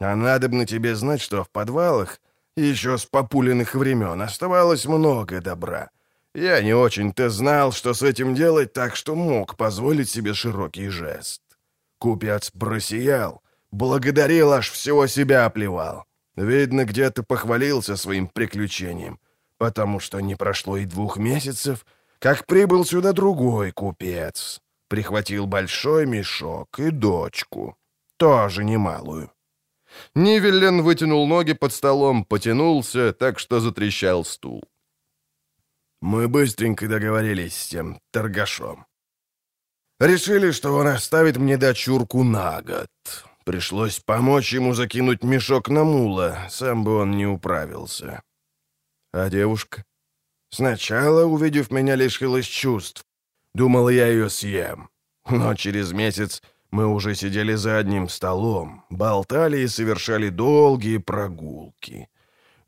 B: А надо бы на тебе знать, что в подвалах еще с популенных времен оставалось много добра. Я не очень-то знал, что с этим делать, так что мог позволить себе широкий жест. Купец просиял, благодарил, аж всего себя оплевал. Видно, где-то похвалился своим приключением потому что не прошло и двух месяцев, как прибыл сюда другой купец. Прихватил большой мешок и дочку, тоже немалую.
A: Нивеллен вытянул ноги под столом, потянулся, так что затрещал стул.
B: Мы быстренько договорились с тем торгашом. Решили, что он оставит мне дочурку на год. Пришлось помочь ему закинуть мешок на мула, сам бы он не управился. А девушка? Сначала, увидев меня, лишилась чувств. Думал, я ее съем. Но через месяц мы уже сидели за одним столом, болтали и совершали долгие прогулки.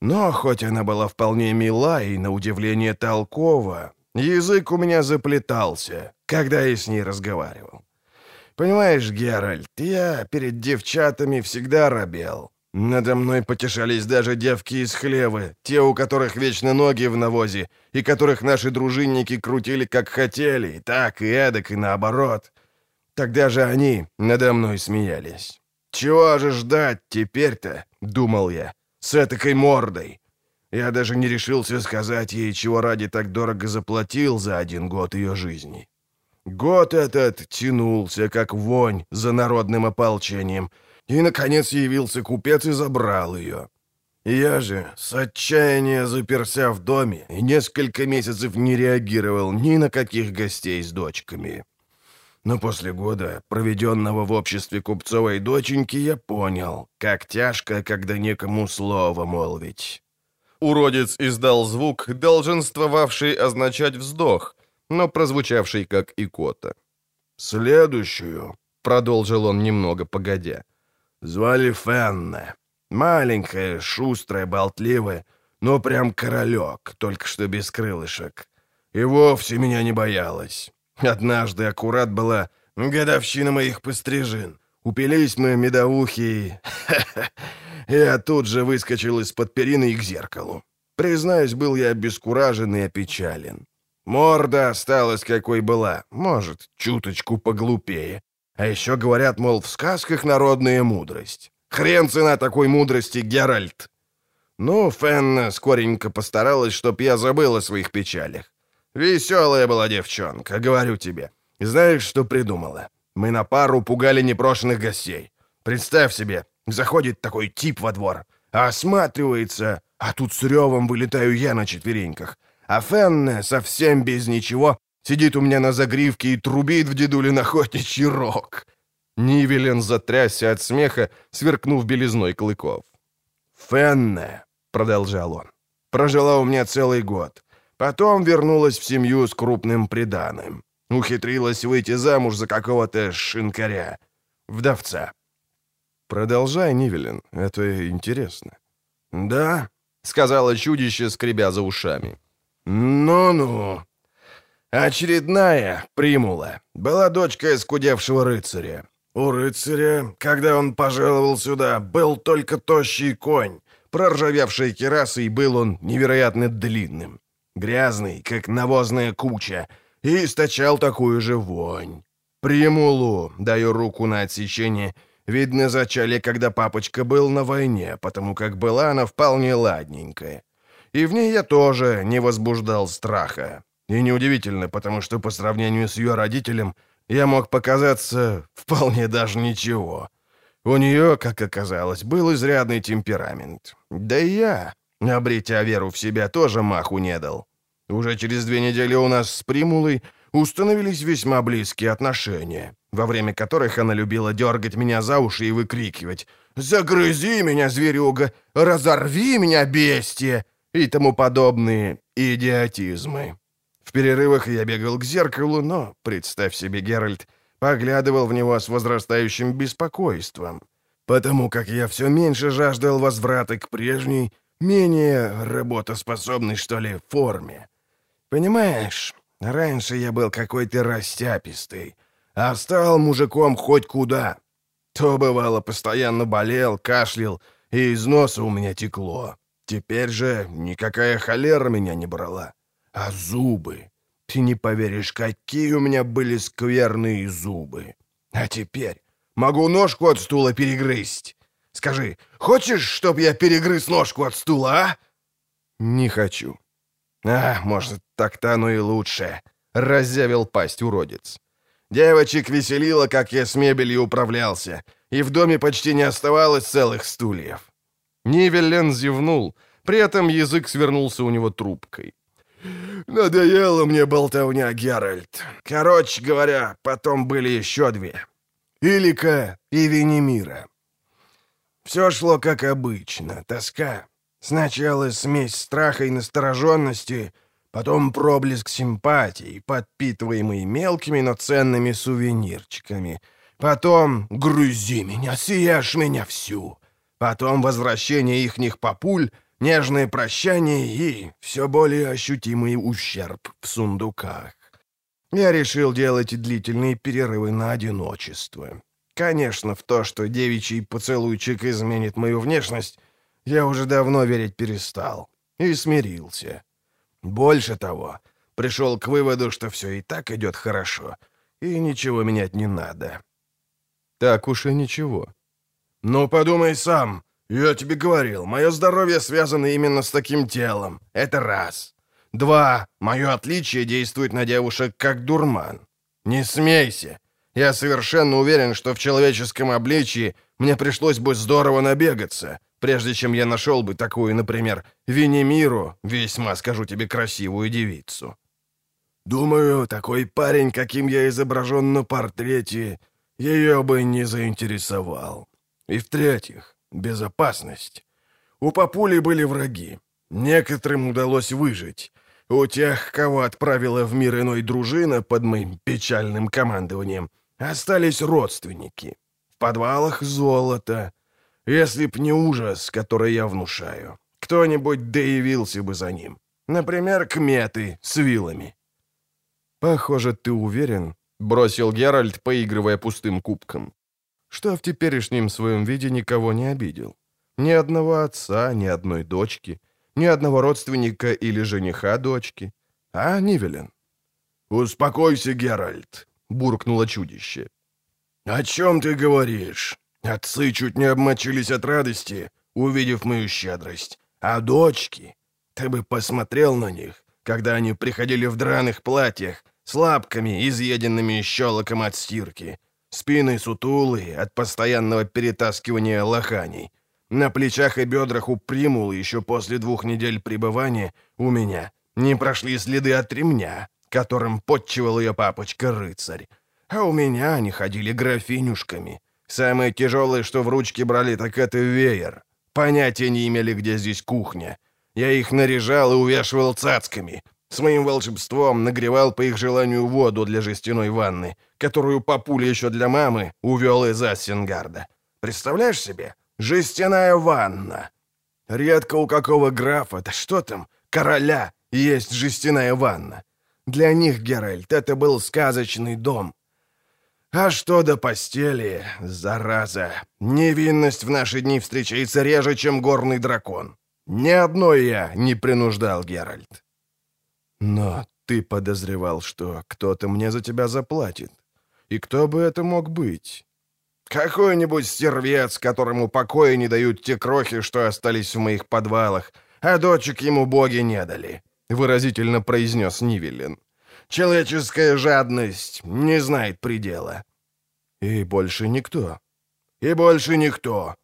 B: Но хоть она была вполне мила и, на удивление, толкова, язык у меня заплетался, когда я с ней разговаривал. Понимаешь, Геральт, я перед девчатами всегда робел. Надо мной потешались даже девки из хлевы, те, у которых вечно ноги в навозе, и которых наши дружинники крутили как хотели, и так, и эдак, и наоборот. Тогда же они надо мной смеялись. «Чего же ждать теперь-то?» — думал я. «С этакой мордой!» Я даже не решился сказать ей, чего ради так дорого заплатил за один год ее жизни. Год этот тянулся, как вонь за народным ополчением — и, наконец, явился купец и забрал ее. Я же с отчаяния заперся в доме и несколько месяцев не реагировал ни на каких гостей с дочками. Но после года, проведенного в обществе купцовой доченьки, я понял, как тяжко, когда некому слово молвить.
A: Уродец издал звук, долженствовавший означать вздох, но прозвучавший как икота.
B: «Следующую», —
A: продолжил он немного погодя, —
B: Звали Фенна. Маленькая, шустрая, болтливая, но прям королек, только что без крылышек. И вовсе меня не боялась. Однажды аккурат была годовщина моих пострижин. Упились мы медоухи, я тут же выскочил из-под перины и к зеркалу. Признаюсь, был я обескуражен и опечален. Морда осталась какой была, может, чуточку поглупее. А еще говорят, мол, в сказках народная мудрость. Хрен цена такой мудрости, Геральт. Ну, Фенна скоренько постаралась, чтоб я забыл о своих печалях. Веселая была девчонка, говорю тебе. Знаешь, что придумала? Мы на пару пугали непрошенных гостей. Представь себе, заходит такой тип во двор, осматривается, а тут с ревом вылетаю я на четвереньках. А Фенне совсем без ничего сидит у меня на загривке и трубит в дедулин охотничий рог.
A: Нивелен затрясся от смеха, сверкнув белизной клыков.
B: «Фенне», — продолжал он, — «прожила у меня целый год. Потом вернулась в семью с крупным приданым. Ухитрилась выйти замуж за какого-то шинкаря. Вдовца.
A: Продолжай, Нивелин, это интересно.
B: Да,
A: сказала чудище, скребя за ушами.
B: Ну-ну. Очередная примула. Была дочка искудевшего рыцаря. У рыцаря, когда он пожаловал сюда, был только тощий конь. Проржавевшей керасой был он невероятно длинным. Грязный, как навозная куча, и источал такую же вонь. Примулу, даю руку на отсечение, видно, зачали, когда папочка был на войне, потому как была она вполне ладненькая. И в ней я тоже не возбуждал страха. И неудивительно, потому что по сравнению с ее родителем я мог показаться вполне даже ничего. У нее, как оказалось, был изрядный темперамент. Да и я, обретя веру в себя, тоже маху не дал. Уже через две недели у нас с Примулой установились весьма близкие отношения, во время которых она любила дергать меня за уши и выкрикивать «Загрызи меня, зверюга! Разорви меня, бестия!» и тому подобные идиотизмы. В перерывах я бегал к зеркалу, но, представь себе, Геральт, поглядывал в него с возрастающим беспокойством, потому как я все меньше жаждал возврата к прежней, менее работоспособной, что ли, форме. Понимаешь, раньше я был какой-то растяпистый, а стал мужиком хоть куда. То, бывало, постоянно болел, кашлял, и из носа у меня текло. Теперь же никакая холера меня не брала. А зубы... Ты не поверишь, какие у меня были скверные зубы. А теперь могу ножку от стула перегрызть. Скажи, хочешь, чтоб я перегрыз ножку от стула, а?
A: Не хочу.
B: «А, может, так-то оно и лучше», — разъявил пасть уродец. Девочек веселило, как я с мебелью управлялся, и в доме почти не оставалось целых стульев.
A: Нивеллен зевнул, при этом язык свернулся у него трубкой.
B: «Надоело мне болтовня, Геральт. Короче говоря, потом были еще две. Илика и Венемира. Все шло как обычно, тоска, Сначала смесь страха и настороженности, потом проблеск симпатии, подпитываемый мелкими, но ценными сувенирчиками. Потом «Грузи меня, съешь меня всю!» Потом возвращение ихних папуль, нежное прощание и все более ощутимый ущерб в сундуках. Я решил делать длительные перерывы на одиночество. Конечно, в то, что девичий поцелуйчик изменит мою внешность, я уже давно верить перестал. И смирился. Больше того, пришел к выводу, что все и так идет хорошо, и ничего менять не надо.
A: Так уж и ничего.
B: Ну, подумай сам. Я тебе говорил, мое здоровье связано именно с таким телом. Это раз. Два. Мое отличие действует на девушек как дурман. Не смейся. Я совершенно уверен, что в человеческом обличии мне пришлось бы здорово набегаться, прежде чем я нашел бы такую, например, Венемиру, весьма, скажу тебе, красивую девицу. Думаю, такой парень, каким я изображен на портрете, ее бы не заинтересовал. И в-третьих, безопасность. У папули были враги. Некоторым удалось выжить. У тех, кого отправила в мир иной дружина под моим печальным командованием, остались родственники. В подвалах золото, если б не ужас, который я внушаю, кто-нибудь доявился бы за ним. Например, кметы с вилами.
A: «Похоже, ты уверен», — бросил Геральт, поигрывая пустым кубком, «что в теперешнем своем виде никого не обидел. Ни одного отца, ни одной дочки, ни одного родственника или жениха дочки. А, Нивелен?»
B: «Успокойся, Геральт», — буркнуло чудище. «О чем ты говоришь? Отцы чуть не обмочились от радости, увидев мою щедрость. А дочки? Ты бы посмотрел на них. когда они приходили в драных платьях, с лапками, изъеденными щелоком от стирки, спины сутулые от постоянного перетаскивания лоханей. На плечах и бедрах у примул еще после двух недель пребывания у меня не прошли следы от ремня, которым подчивал ее папочка-рыцарь. А у меня они ходили графинюшками. Самое тяжелое, что в ручке брали, так это веер. Понятия не имели, где здесь кухня. Я их наряжал и увешивал цацками. С моим волшебством нагревал по их желанию воду для жестяной ванны, которую папуля еще для мамы увел из Ассенгарда. Представляешь себе? Жестяная ванна. Редко у какого графа, да что там, короля, есть жестяная ванна. Для них, Геральт, это был сказочный дом. А что до постели, зараза, невинность в наши дни встречается реже, чем горный дракон. Ни одной я не принуждал, Геральт. Но ты подозревал, что кто-то мне за тебя заплатит. И кто бы это мог быть? Какой-нибудь стервец, которому покоя не дают те крохи, что остались в моих подвалах, а дочек ему боги не дали», — выразительно произнес Нивелин. «Человеческая жадность не знает предела». «И больше никто». «И больше никто».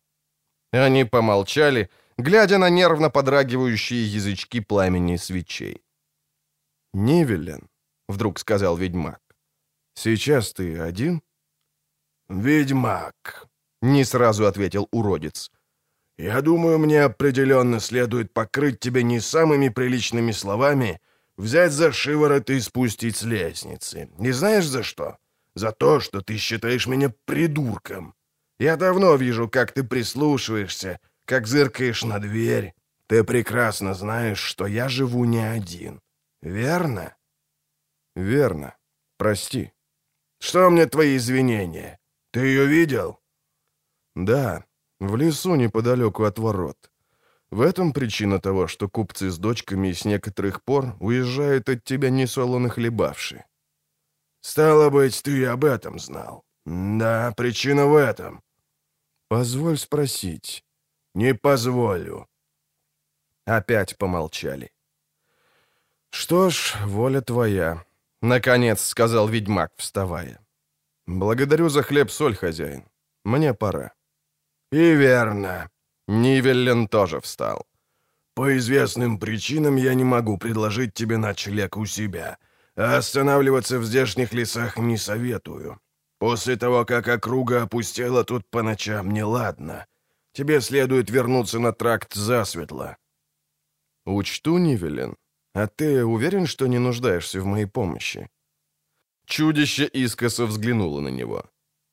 A: Они помолчали, глядя на нервно подрагивающие язычки пламени свечей. «Нивелен», — вдруг сказал ведьмак, — «сейчас ты один?»
B: «Ведьмак», —
A: не сразу ответил уродец.
B: «Я думаю, мне определенно следует покрыть тебя не самыми приличными словами, взять за шиворот и спустить с лестницы. Не знаешь за что? За то, что ты считаешь меня придурком. Я давно вижу, как ты прислушиваешься, как зыркаешь на дверь. Ты прекрасно знаешь, что я живу не один. Верно?»
A: «Верно. Прости».
B: «Что мне твои извинения? Ты ее видел?»
A: «Да, в лесу неподалеку от ворот. В этом причина того, что купцы с дочками с некоторых пор уезжают от тебя несолоно хлебавши».
B: «Стало быть, ты и об этом знал. Да, причина в этом».
A: «Позволь спросить».
B: «Не позволю».
A: Опять помолчали. «Что ж, воля твоя», — наконец сказал ведьмак, вставая. «Благодарю за хлеб-соль, хозяин. Мне пора».
B: «И верно».
A: Нивеллен тоже встал.
B: «По известным причинам я не могу предложить тебе ночлег у себя, а останавливаться в здешних лесах не советую. После того, как округа опустела тут по ночам, неладно. Тебе следует вернуться на тракт засветло».
A: «Учту, Нивеллен. А ты уверен, что не нуждаешься в моей помощи?» Чудище искоса взглянуло на него.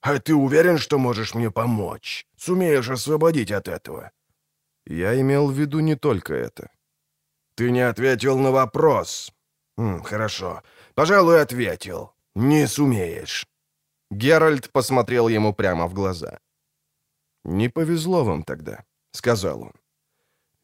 B: «А ты уверен, что можешь мне помочь? Сумеешь освободить от этого?»
A: «Я имел в виду не только это».
B: «Ты не ответил на вопрос». М, «Хорошо. Пожалуй, ответил. Не сумеешь».
A: Геральт посмотрел ему прямо в глаза. «Не повезло вам тогда», — сказал он.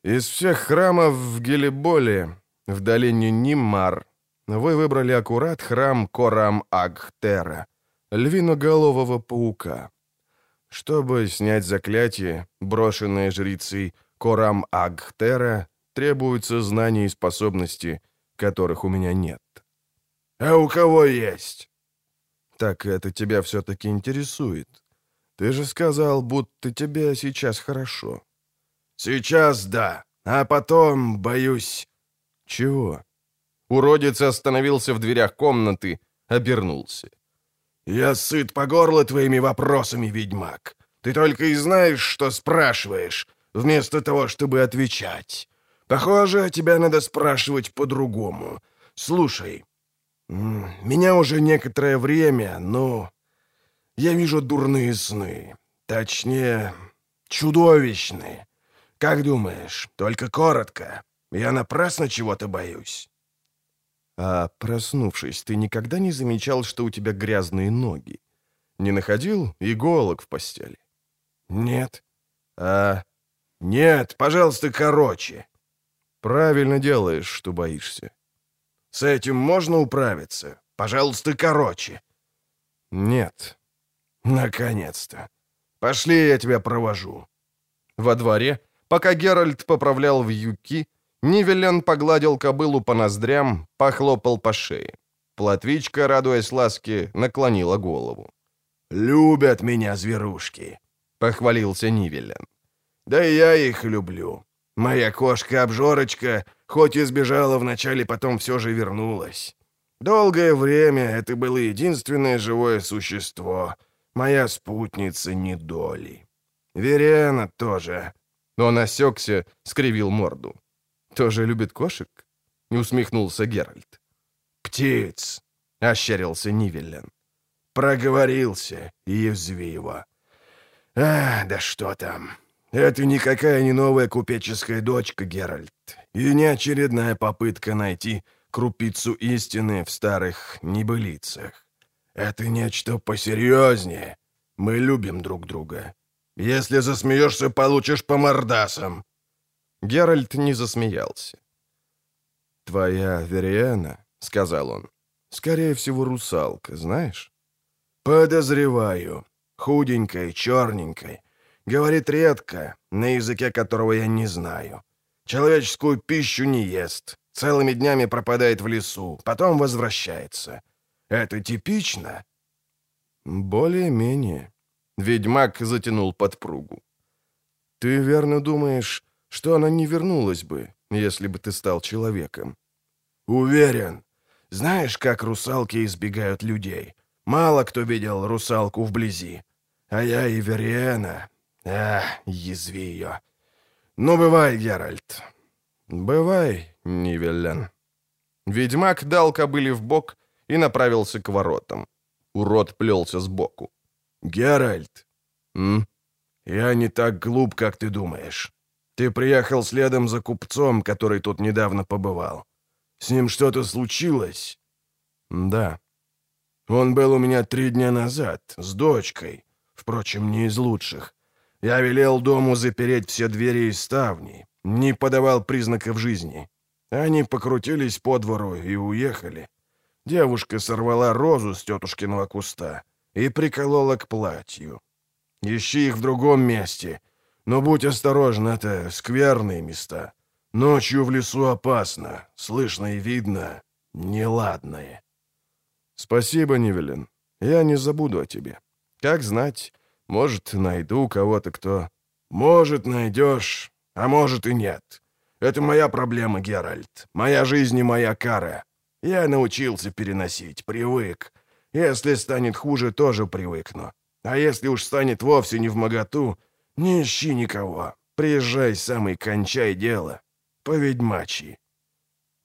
A: «Из всех храмов в Гелеболе, в долине Ниммар, вы выбрали аккурат храм Корам-Агтера, львиноголового паука. Чтобы снять заклятие, брошенное жрицей Корам-Агтера, требуются знания и способности, которых у меня нет.
B: «А у кого есть?»
A: «Так это тебя все-таки интересует. Ты же сказал, будто тебе сейчас хорошо».
B: «Сейчас да, а потом, боюсь...»
A: «Чего?» Уродец остановился в дверях комнаты, обернулся.
B: «Я сыт по горло твоими вопросами, ведьмак. Ты только и знаешь, что спрашиваешь, вместо того, чтобы отвечать. Похоже, тебя надо спрашивать по-другому. Слушай, меня уже некоторое время, но я вижу дурные сны. Точнее, чудовищные. Как думаешь, только коротко? Я напрасно чего-то боюсь?»
A: А проснувшись, ты никогда не замечал, что у тебя грязные ноги? Не находил иголок в постели?
B: Нет. А... Нет, пожалуйста, короче.
A: Правильно делаешь, что боишься.
B: С этим можно управиться? Пожалуйста, короче.
A: Нет.
B: Наконец-то. Пошли, я тебя провожу.
A: Во дворе, пока Геральт поправлял вьюки, Нивелен погладил кобылу по ноздрям, похлопал по шее. Платвичка, радуясь ласке, наклонила голову.
B: «Любят меня зверушки», — похвалился Нивелен. «Да и я их люблю. Моя кошка-обжорочка, хоть и сбежала вначале, потом все же вернулась. Долгое время это было единственное живое существо, моя спутница недоли. Верена тоже».
A: Он осекся, скривил морду. «Тоже любит кошек?» — не усмехнулся Геральт.
B: «Птиц!» — ощерился Нивеллен. «Проговорился, язвиво. А, да что там. Это никакая не новая купеческая дочка, Геральт, и не очередная попытка найти крупицу истины в старых небылицах. Это нечто посерьезнее. Мы любим друг друга. Если засмеешься, получишь по мордасам».
A: Геральт не засмеялся.
B: «Твоя Вериана — сказал он. «Скорее всего, русалка, знаешь?» «Подозреваю. Худенькая, черненькая. Говорит редко, на языке которого я не знаю. Человеческую пищу не ест. Целыми днями пропадает в лесу, потом возвращается. Это типично?»
A: «Более-менее». Ведьмак затянул подпругу. «Ты верно думаешь, что она не вернулась бы, если бы ты стал человеком?»
B: «Уверен. Знаешь, как русалки избегают людей? Мало кто видел русалку вблизи. А я и Вериена. Ах, язви ее. Ну, бывай, Геральт.
A: Бывай, Нивеллен. Ведьмак дал кобыле в бок и направился к воротам. Урод плелся сбоку.
B: «Геральт!» «М? Я не так глуп, как ты думаешь. Ты приехал следом за купцом, который тут недавно побывал. С ним что-то случилось?»
A: «Да».
B: «Он был у меня три дня назад, с дочкой. Впрочем, не из лучших. Я велел дому запереть все двери и ставни. Не подавал признаков жизни. Они покрутились по двору и уехали. Девушка сорвала розу с тетушкиного куста и приколола к платью. Ищи их в другом месте. Но будь осторожен, это скверные места. Ночью в лесу опасно, слышно и видно неладное.
A: Спасибо, Нивелин. Я не забуду о тебе. Как знать, может, найду кого-то, кто...
B: Может, найдешь, а может и нет. Это моя проблема, Геральт. Моя жизнь и моя кара. Я научился переносить, привык. Если станет хуже, тоже привыкну. А если уж станет вовсе не в моготу, не ищи никого. Приезжай сам и кончай дело по-ведьмачьи.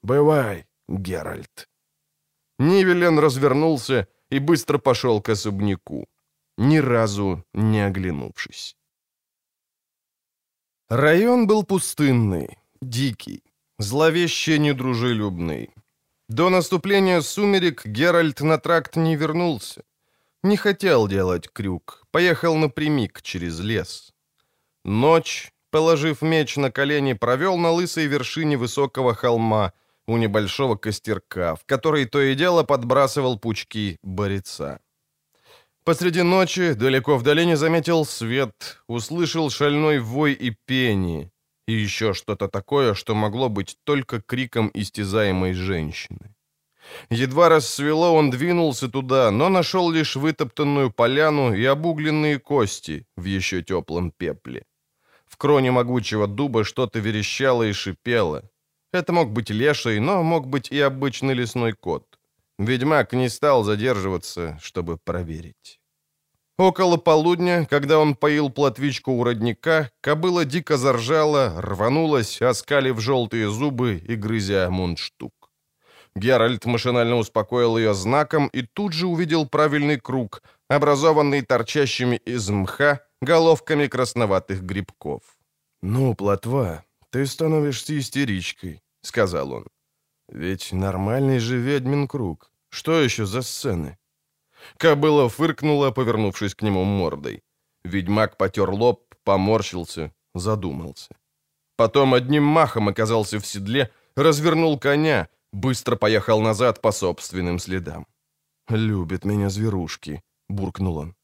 B: Бывай, Геральт.
A: Нивелен развернулся и быстро пошел к особняку, ни разу не оглянувшись. Район был пустынный, дикий, зловеще недружелюбный. До наступления сумерек Геральт на тракт не вернулся. Не хотел делать крюк, поехал напрямик через лес. Ночь, положив меч на колени, провел на лысой вершине высокого холма у небольшого костерка, в который то и дело подбрасывал пучки борица. Посреди ночи, далеко в долине, заметил свет, услышал шальной вой и пение, и еще что-то такое, что могло быть только криком истязаемой женщины. Едва рассвело, он двинулся туда, но нашел лишь вытоптанную поляну и обугленные кости в еще теплом пепле. В кроне могучего дуба что-то верещало и шипело. Это мог быть леший, но мог быть и обычный лесной кот. Ведьмак не стал задерживаться, чтобы проверить. Около полудня, когда он поил плотвичку у родника, кобыла дико заржала, рванулась, оскалив желтые зубы и грызя мундштук. Геральт машинально успокоил ее знаком и тут же увидел правильный круг, образованный торчащими из мха головками красноватых грибков.
B: «Ну, плотва, ты становишься истеричкой», — сказал он. «Ведь нормальный же ведьмин круг. Что еще за сцены?»
A: Кобыла фыркнула, повернувшись к нему мордой. Ведьмак потер лоб, поморщился, задумался. Потом одним махом оказался в седле, развернул коня, быстро поехал назад по собственным следам.
B: «Любят меня зверушки», — буркнул он.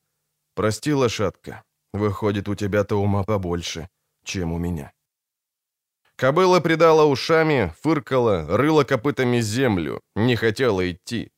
B: «Прости, лошадка, Выходит, у тебя-то ума побольше, чем у меня.
A: Кобыла придала ушами, фыркала, рыла копытами землю, не хотела идти.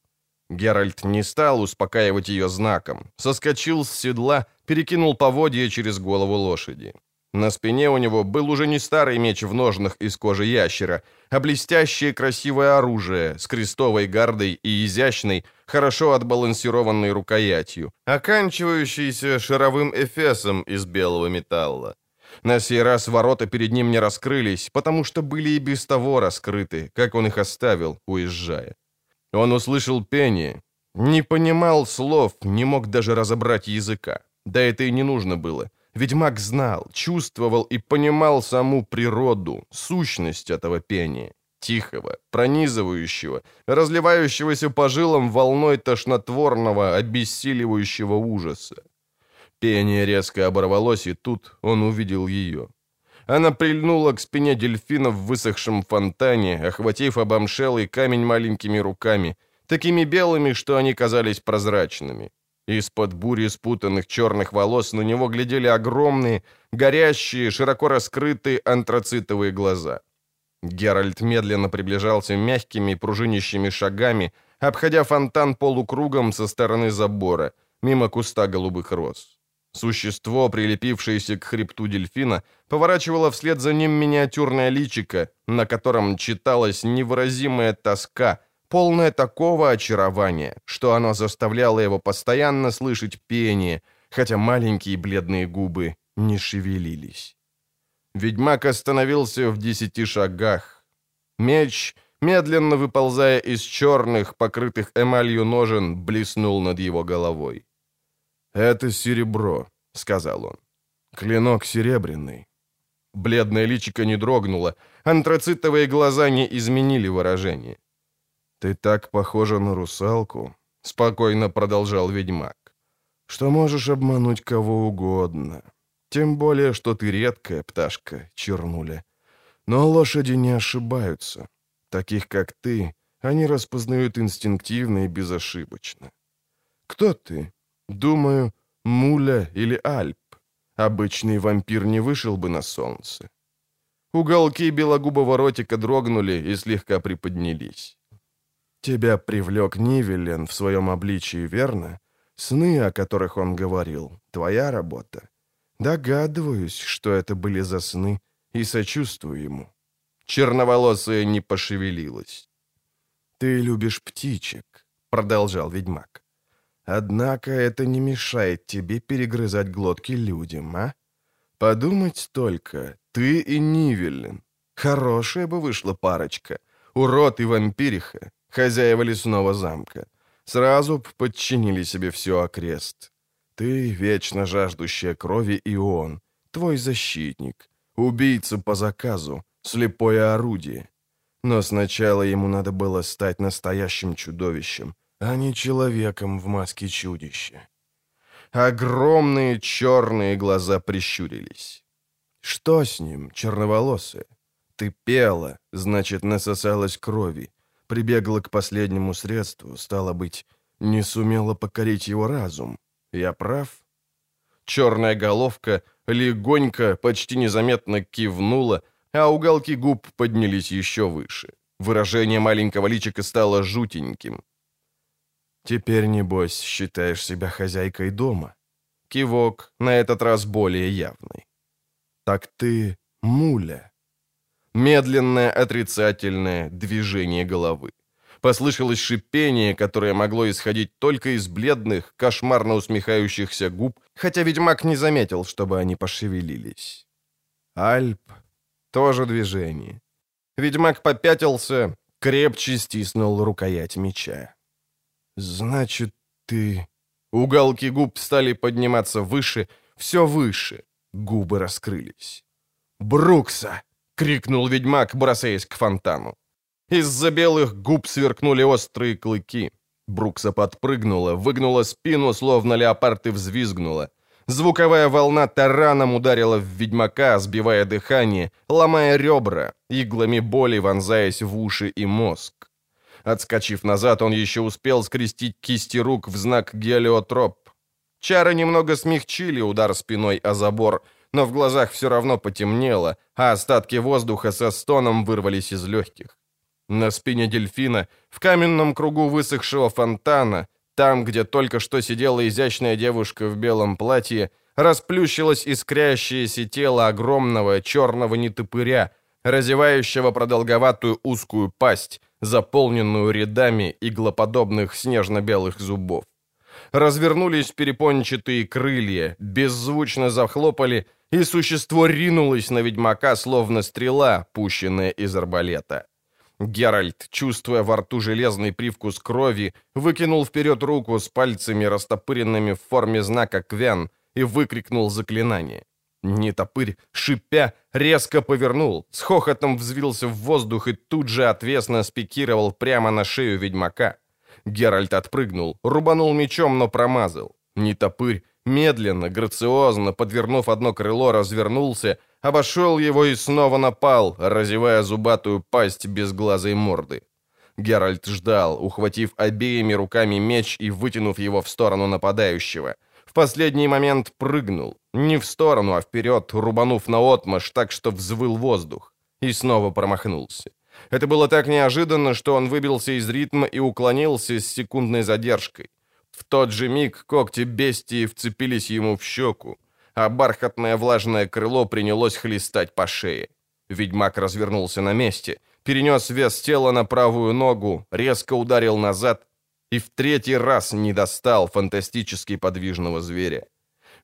A: Геральт не стал успокаивать ее знаком, соскочил с седла, перекинул поводья через голову лошади. На спине у него был уже не старый меч в ножнах из кожи ящера, а блестящее красивое оружие с крестовой гардой и изящной, хорошо отбалансированной рукоятью, оканчивающейся шаровым эфесом из белого металла. На сей раз ворота перед ним не раскрылись, потому что были и без того раскрыты, как он их оставил, уезжая. Он услышал пение, не понимал слов, не мог даже разобрать языка. Да это и не нужно было. Ведьмак знал, чувствовал и понимал саму природу, сущность этого пения. Тихого, пронизывающего, разливающегося по жилам волной тошнотворного, обессиливающего ужаса. Пение резко оборвалось, и тут он увидел ее. Она прильнула к спине дельфина в высохшем фонтане, охватив обомшелый камень маленькими руками, такими белыми, что они казались прозрачными. Из-под бури спутанных черных волос на него глядели огромные, горящие, широко раскрытые антрацитовые глаза. Геральт медленно приближался мягкими пружинищими шагами, обходя фонтан полукругом со стороны забора, мимо куста голубых роз. Существо, прилепившееся к хребту дельфина, поворачивало вслед за ним миниатюрное личико, на котором читалась невыразимая тоска, полное такого очарования, что оно заставляло его постоянно слышать пение, хотя маленькие бледные губы не шевелились. Ведьмак остановился в десяти шагах. Меч, медленно выползая из черных, покрытых эмалью ножен, блеснул над его головой. «Это серебро», — сказал он. «Клинок серебряный». Бледное личико не дрогнуло, антрацитовые глаза не изменили выражение. «Ты так похожа на русалку», — спокойно продолжал ведьмак, «что можешь обмануть кого угодно. Тем более, что ты редкая пташка, чернуля. Но лошади не ошибаются. Таких, как ты, они распознают инстинктивно и безошибочно. Кто ты? Думаю, Муля или Альп. Обычный вампир не вышел бы на солнце. Уголки белогубого ротика дрогнули и слегка приподнялись. Тебя привлек Нивелен в своем обличии, верно? Сны, о которых он говорил, твоя работа. Догадываюсь, что это были за сны, и сочувствую ему. Черноволосая не пошевелилась. «Ты любишь птичек», — продолжал ведьмак. «Однако это не мешает тебе перегрызать глотки людям, а? Подумать только, ты и Нивелин. Хорошая бы вышла парочка. Урод и вампириха хозяева лесного замка. Сразу б подчинили себе все окрест. Ты, вечно жаждущая крови, и он, твой защитник, убийца по заказу, слепое орудие. Но сначала ему надо было стать настоящим чудовищем, а не человеком в маске чудища. Огромные черные глаза прищурились. Что с ним, черноволосая? Ты пела, значит, насосалась крови прибегла к последнему средству, стало быть, не сумела покорить его разум. Я прав? Черная головка легонько, почти незаметно кивнула, а уголки губ поднялись еще выше. Выражение маленького личика стало жутеньким. «Теперь, небось, считаешь себя хозяйкой дома?» Кивок, на этот раз более явный. «Так ты муля». Медленное отрицательное движение головы. Послышалось шипение, которое могло исходить только из бледных, кошмарно усмехающихся губ, хотя ведьмак не заметил, чтобы они пошевелились. Альп. Тоже движение. Ведьмак попятился, крепче стиснул рукоять меча. «Значит, ты...» Уголки губ стали подниматься выше, все выше. Губы раскрылись. «Брукса!» — крикнул ведьмак, бросаясь к фонтану. Из-за белых губ сверкнули острые клыки. Брукса подпрыгнула, выгнула спину, словно леопард и взвизгнула. Звуковая волна тараном ударила в ведьмака, сбивая дыхание, ломая ребра, иглами боли вонзаясь в уши и мозг. Отскочив назад, он еще успел скрестить кисти рук в знак гелиотроп. Чары немного смягчили удар спиной о забор — но в глазах все равно потемнело, а остатки воздуха со стоном вырвались из легких. На спине дельфина, в каменном кругу высохшего фонтана, там, где только что сидела изящная девушка в белом платье, расплющилось искрящееся тело огромного черного нетопыря, разевающего продолговатую узкую пасть, заполненную рядами иглоподобных снежно-белых зубов. Развернулись перепончатые крылья, беззвучно захлопали, и существо ринулось на ведьмака, словно стрела, пущенная из арбалета. Геральт, чувствуя во рту железный привкус крови, выкинул вперед руку с пальцами, растопыренными в форме знака «Квен», и выкрикнул заклинание. Нетопырь, шипя, резко повернул, с хохотом взвился в воздух и тут же отвесно спикировал прямо на шею ведьмака. Геральт отпрыгнул, рубанул мечом, но промазал. Нетопырь, медленно, грациозно, подвернув одно крыло, развернулся, обошел его и снова напал, разевая зубатую пасть безглазой морды. Геральт ждал, ухватив обеими руками меч и вытянув его в сторону нападающего — в последний момент прыгнул. Не в сторону, а вперед, рубанув наотмашь так, что взвыл воздух. И снова промахнулся. Это было так неожиданно, что он выбился из ритма и уклонился с секундной задержкой. В тот же миг когти бестии вцепились ему в щеку, а бархатное влажное крыло принялось хлестать по шее. Ведьмак развернулся на месте, перенес вес тела на правую ногу, резко ударил назад и в третий раз не достал фантастически подвижного зверя.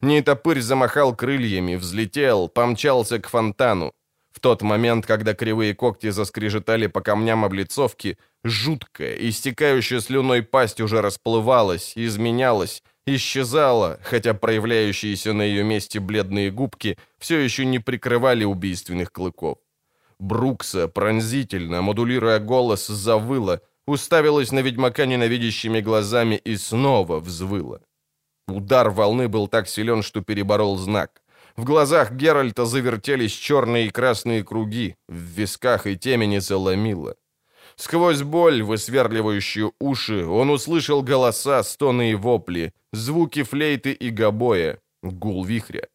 A: Нетопырь замахал крыльями, взлетел, помчался к фонтану. В тот момент, когда кривые когти заскрежетали по камням облицовки, жуткая, истекающая слюной пасть уже расплывалась, изменялась, исчезала, хотя проявляющиеся на ее месте бледные губки все еще не прикрывали убийственных клыков. Брукса, пронзительно, модулируя голос, завыла — уставилась на ведьмака ненавидящими глазами и снова взвыла. Удар волны был так силен, что переборол знак. В глазах Геральта завертелись черные и красные круги, в висках и темени заломило. Сквозь боль, высверливающую уши, он услышал голоса, стоны и вопли, звуки флейты и гобоя, гул вихря.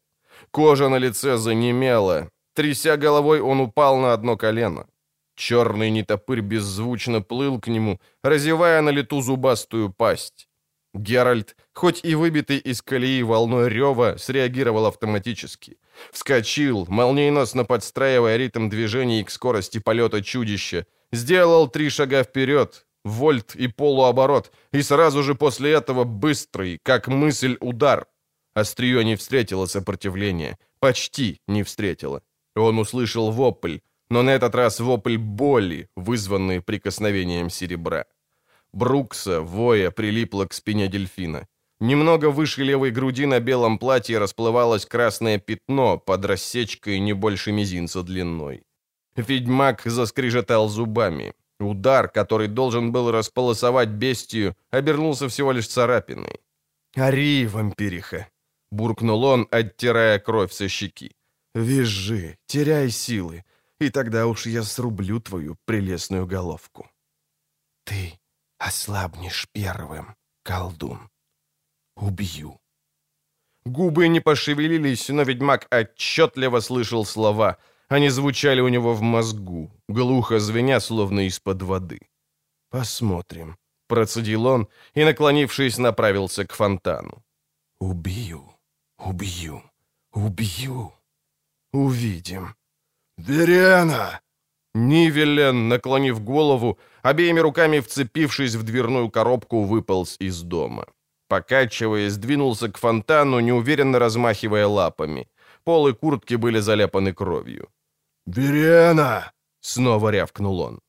A: Кожа на лице занемела. Тряся головой, он упал на одно колено. Черный нетопырь беззвучно плыл к нему, разевая на лету зубастую пасть. Геральт, хоть и выбитый из колеи волной рева, среагировал автоматически. Вскочил, молниеносно подстраивая ритм движений к скорости полета чудища. Сделал три шага вперед, вольт и полуоборот, и сразу же после этого быстрый, как мысль, удар. Острие не встретило сопротивления, почти не встретило. Он услышал вопль, но на этот раз вопль боли, вызванный прикосновением серебра. Брукса, воя, прилипла к спине дельфина. Немного выше левой груди на белом платье расплывалось красное пятно под рассечкой не больше мизинца длиной. Ведьмак заскрежетал зубами. Удар, который должен был располосовать бестию, обернулся всего лишь царапиной. «Ори, вампириха!» — буркнул он, оттирая кровь со щеки. «Визжи, теряй силы, и тогда уж я срублю твою прелестную головку. Ты ослабнешь первым, колдун. Убью. Губы не пошевелились, но ведьмак отчетливо слышал слова. Они звучали у него в мозгу, глухо звеня, словно из-под воды. «Посмотрим», — процедил он и, наклонившись, направился к фонтану. «Убью, убью, убью. Увидим,
B: «Верена!»
A: Нивелен, наклонив голову, обеими руками вцепившись в дверную коробку, выполз из дома. Покачиваясь, двинулся к фонтану, неуверенно размахивая лапами. Полы куртки были заляпаны кровью.
B: «Верена!»
A: — снова рявкнул он.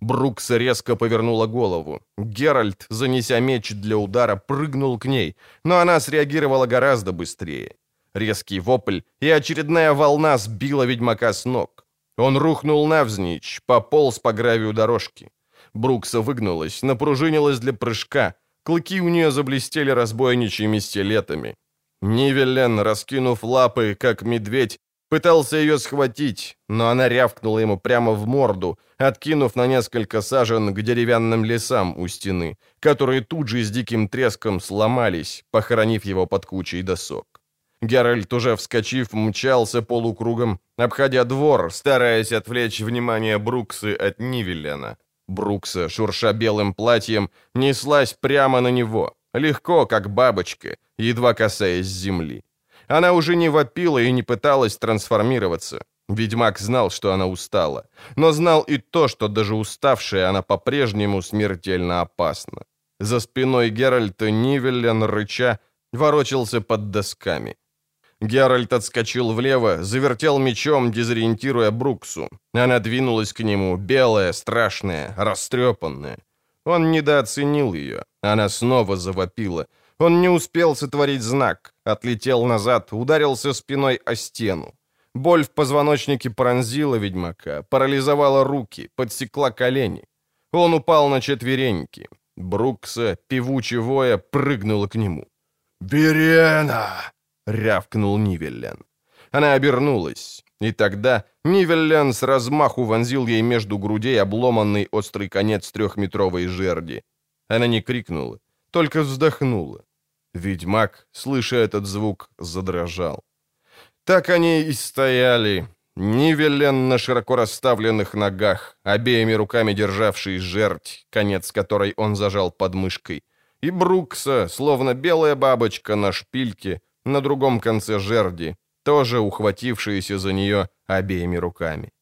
A: Брукс резко повернула голову. Геральт, занеся меч для удара, прыгнул к ней, но она среагировала гораздо быстрее. Резкий вопль, и очередная волна сбила ведьмака с ног. Он рухнул навзничь, пополз по гравию дорожки. Брукса выгнулась, напружинилась для прыжка. Клыки у нее заблестели разбойничьими стилетами. Нивелен, раскинув лапы, как медведь, пытался ее схватить, но она рявкнула ему прямо в морду, откинув на несколько сажен к деревянным лесам у стены, которые тут же с диким треском сломались, похоронив его под кучей досок. Геральт, уже вскочив, мчался полукругом, обходя двор, стараясь отвлечь внимание Бруксы от Нивелена. Брукса, шурша белым платьем, неслась прямо на него, легко, как бабочка, едва касаясь земли. Она уже не вопила и не пыталась трансформироваться. Ведьмак знал, что она устала, но знал и то, что даже уставшая она по-прежнему смертельно опасна. За спиной Геральта Нивеллен, рыча, ворочался под досками. Геральт отскочил влево, завертел мечом, дезориентируя Бруксу. Она двинулась к нему, белая, страшная, растрепанная. Он недооценил ее. Она снова завопила. Он не успел сотворить знак. Отлетел назад, ударился спиной о стену. Боль в позвоночнике пронзила ведьмака, парализовала руки, подсекла колени. Он упал на четвереньки. Брукса, певуче прыгнула к нему.
B: «Берена!»
A: — рявкнул Нивеллен. Она обернулась, и тогда Нивеллен с размаху вонзил ей между грудей обломанный острый конец трехметровой жерди. Она не крикнула, только вздохнула. Ведьмак, слыша этот звук, задрожал. Так они и стояли, Нивелен на широко расставленных ногах, обеими руками державший жерть, конец которой он зажал под мышкой, и Брукса, словно белая бабочка на шпильке, на другом конце жерди, тоже ухватившаяся за нее обеими руками.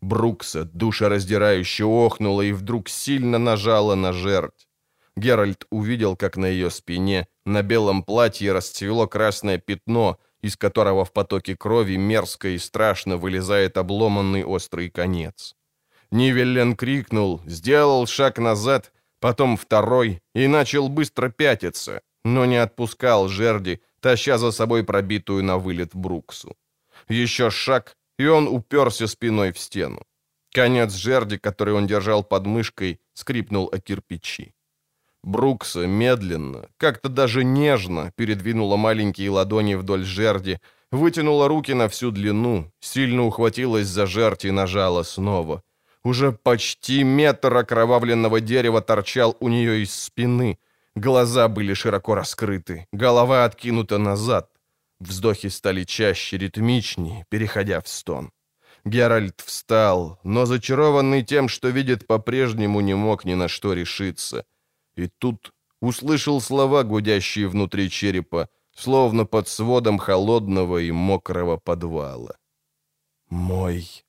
A: Брукса душераздирающе охнула и вдруг сильно нажала на жерть. Геральт увидел, как на ее спине, на белом платье расцвело красное пятно, из которого в потоке крови мерзко и страшно вылезает обломанный острый конец. Нивеллен крикнул, сделал шаг назад, потом второй и начал быстро пятиться, но не отпускал жерди, таща за собой пробитую на вылет Бруксу. Еще шаг, и он уперся спиной в стену. Конец жерди, который он держал под мышкой, скрипнул о кирпичи. Брукса медленно, как-то даже нежно передвинула маленькие ладони вдоль жерди, вытянула руки на всю длину, сильно ухватилась за жерть и нажала снова. Уже почти метр окровавленного дерева торчал у нее из спины — Глаза были широко раскрыты, голова откинута назад. Вздохи стали чаще, ритмичнее, переходя в стон. Геральт встал, но зачарованный тем, что видит по-прежнему, не мог ни на что решиться. И тут услышал слова, гудящие внутри черепа, словно под сводом холодного и мокрого подвала. «Мой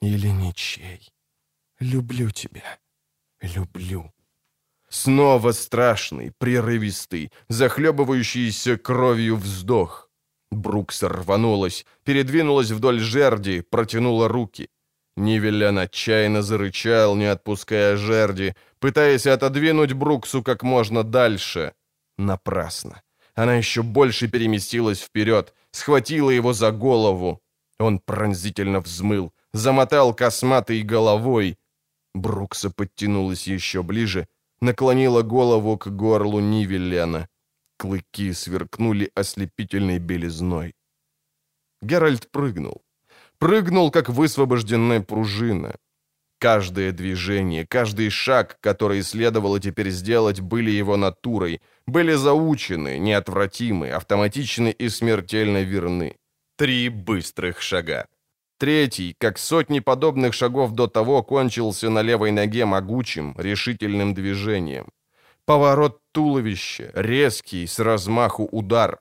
A: или ничей, люблю тебя, люблю». Снова страшный, прерывистый, захлебывающийся кровью вздох. Брукс рванулась, передвинулась вдоль жерди, протянула руки. Нивеллян отчаянно зарычал, не отпуская жерди, пытаясь отодвинуть Бруксу как можно дальше. Напрасно. Она еще больше переместилась вперед, схватила его за голову. Он пронзительно взмыл, замотал косматой головой. Брукса подтянулась еще ближе, наклонила голову к горлу Нивелена. Клыки сверкнули ослепительной белизной. Геральт прыгнул. Прыгнул, как высвобожденная пружина. Каждое движение, каждый шаг, который следовало теперь сделать, были его натурой, были заучены, неотвратимы, автоматичны и смертельно верны. Три быстрых шага. Третий, как сотни подобных шагов до того, кончился на левой ноге могучим, решительным движением. Поворот туловища, резкий, с размаху удар.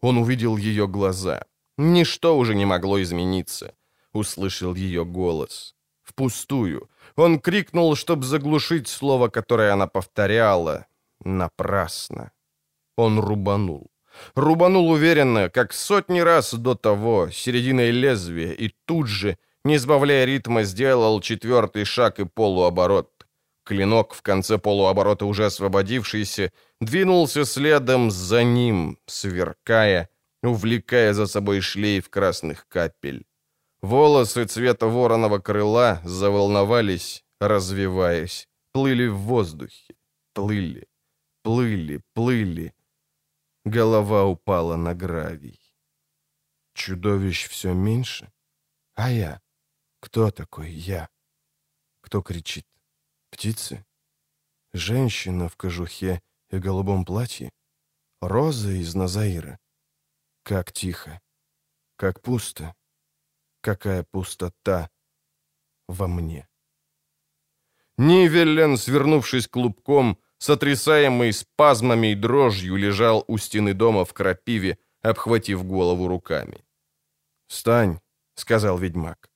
A: Он увидел ее глаза. Ничто уже не могло измениться. Услышал ее голос. Впустую. Он крикнул, чтобы заглушить слово, которое она повторяла. Напрасно. Он рубанул. Рубанул уверенно, как сотни раз до того, серединой лезвия, и тут же, не сбавляя ритма, сделал четвертый шаг и полуоборот. Клинок в конце полуоборота, уже освободившийся, двинулся следом за ним, сверкая, увлекая за собой шлейф красных капель. Волосы цвета вороного крыла заволновались, развиваясь, плыли в воздухе, плыли, плыли, плыли, Голова упала на гравий. Чудовищ все меньше? А я? Кто такой я? Кто кричит? Птицы? Женщина в кожухе и голубом платье? Роза из Назаира? Как тихо, как пусто, какая пустота во мне. Нивеллен, свернувшись клубком, сотрясаемый спазмами и дрожью, лежал у стены дома в крапиве, обхватив голову руками. «Встань», — сказал ведьмак.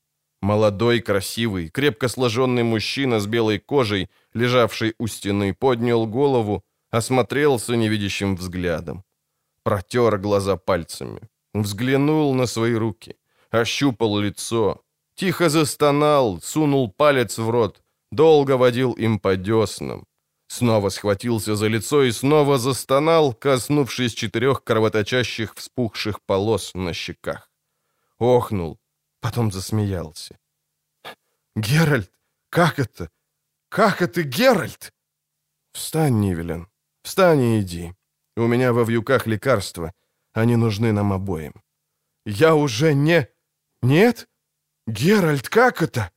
A: Молодой, красивый, крепко сложенный мужчина с белой кожей, лежавший у стены, поднял голову, осмотрелся невидящим взглядом. Протер глаза пальцами, взглянул на свои руки, ощупал лицо, тихо застонал, сунул палец в рот, долго водил им по деснам. Снова схватился за лицо и снова застонал, коснувшись четырех кровоточащих вспухших полос на щеках. Охнул, потом засмеялся. «Геральт, как это? Как это, Геральт?» «Встань, Нивелен, встань и иди. У меня во вьюках лекарства. Они нужны нам обоим». «Я уже не... Нет? Геральт, как это?»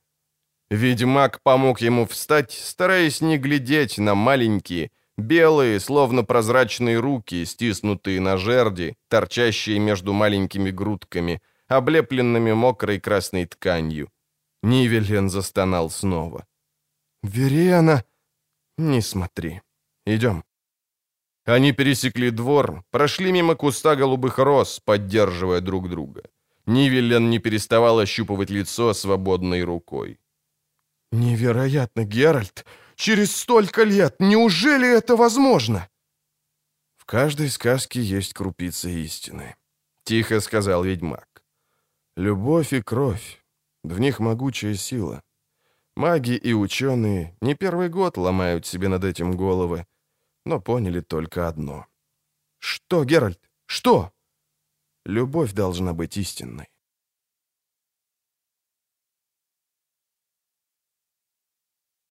A: Ведьмак помог ему встать, стараясь не глядеть на маленькие, белые, словно прозрачные руки, стиснутые на жерди, торчащие между маленькими грудками, облепленными мокрой красной тканью. Нивелен застонал снова. «Верена!» «Не смотри. Идем». Они пересекли двор, прошли мимо куста голубых роз, поддерживая друг друга. Нивелен не переставал ощупывать лицо свободной рукой. «Невероятно, Геральт! Через столько лет! Неужели это возможно?» «В каждой сказке есть крупица истины», — тихо сказал ведьмак. «Любовь и кровь. В них могучая сила. Маги и ученые не первый год ломают себе над этим головы, но поняли только одно. «Что, Геральт? Что?» «Любовь должна быть истинной.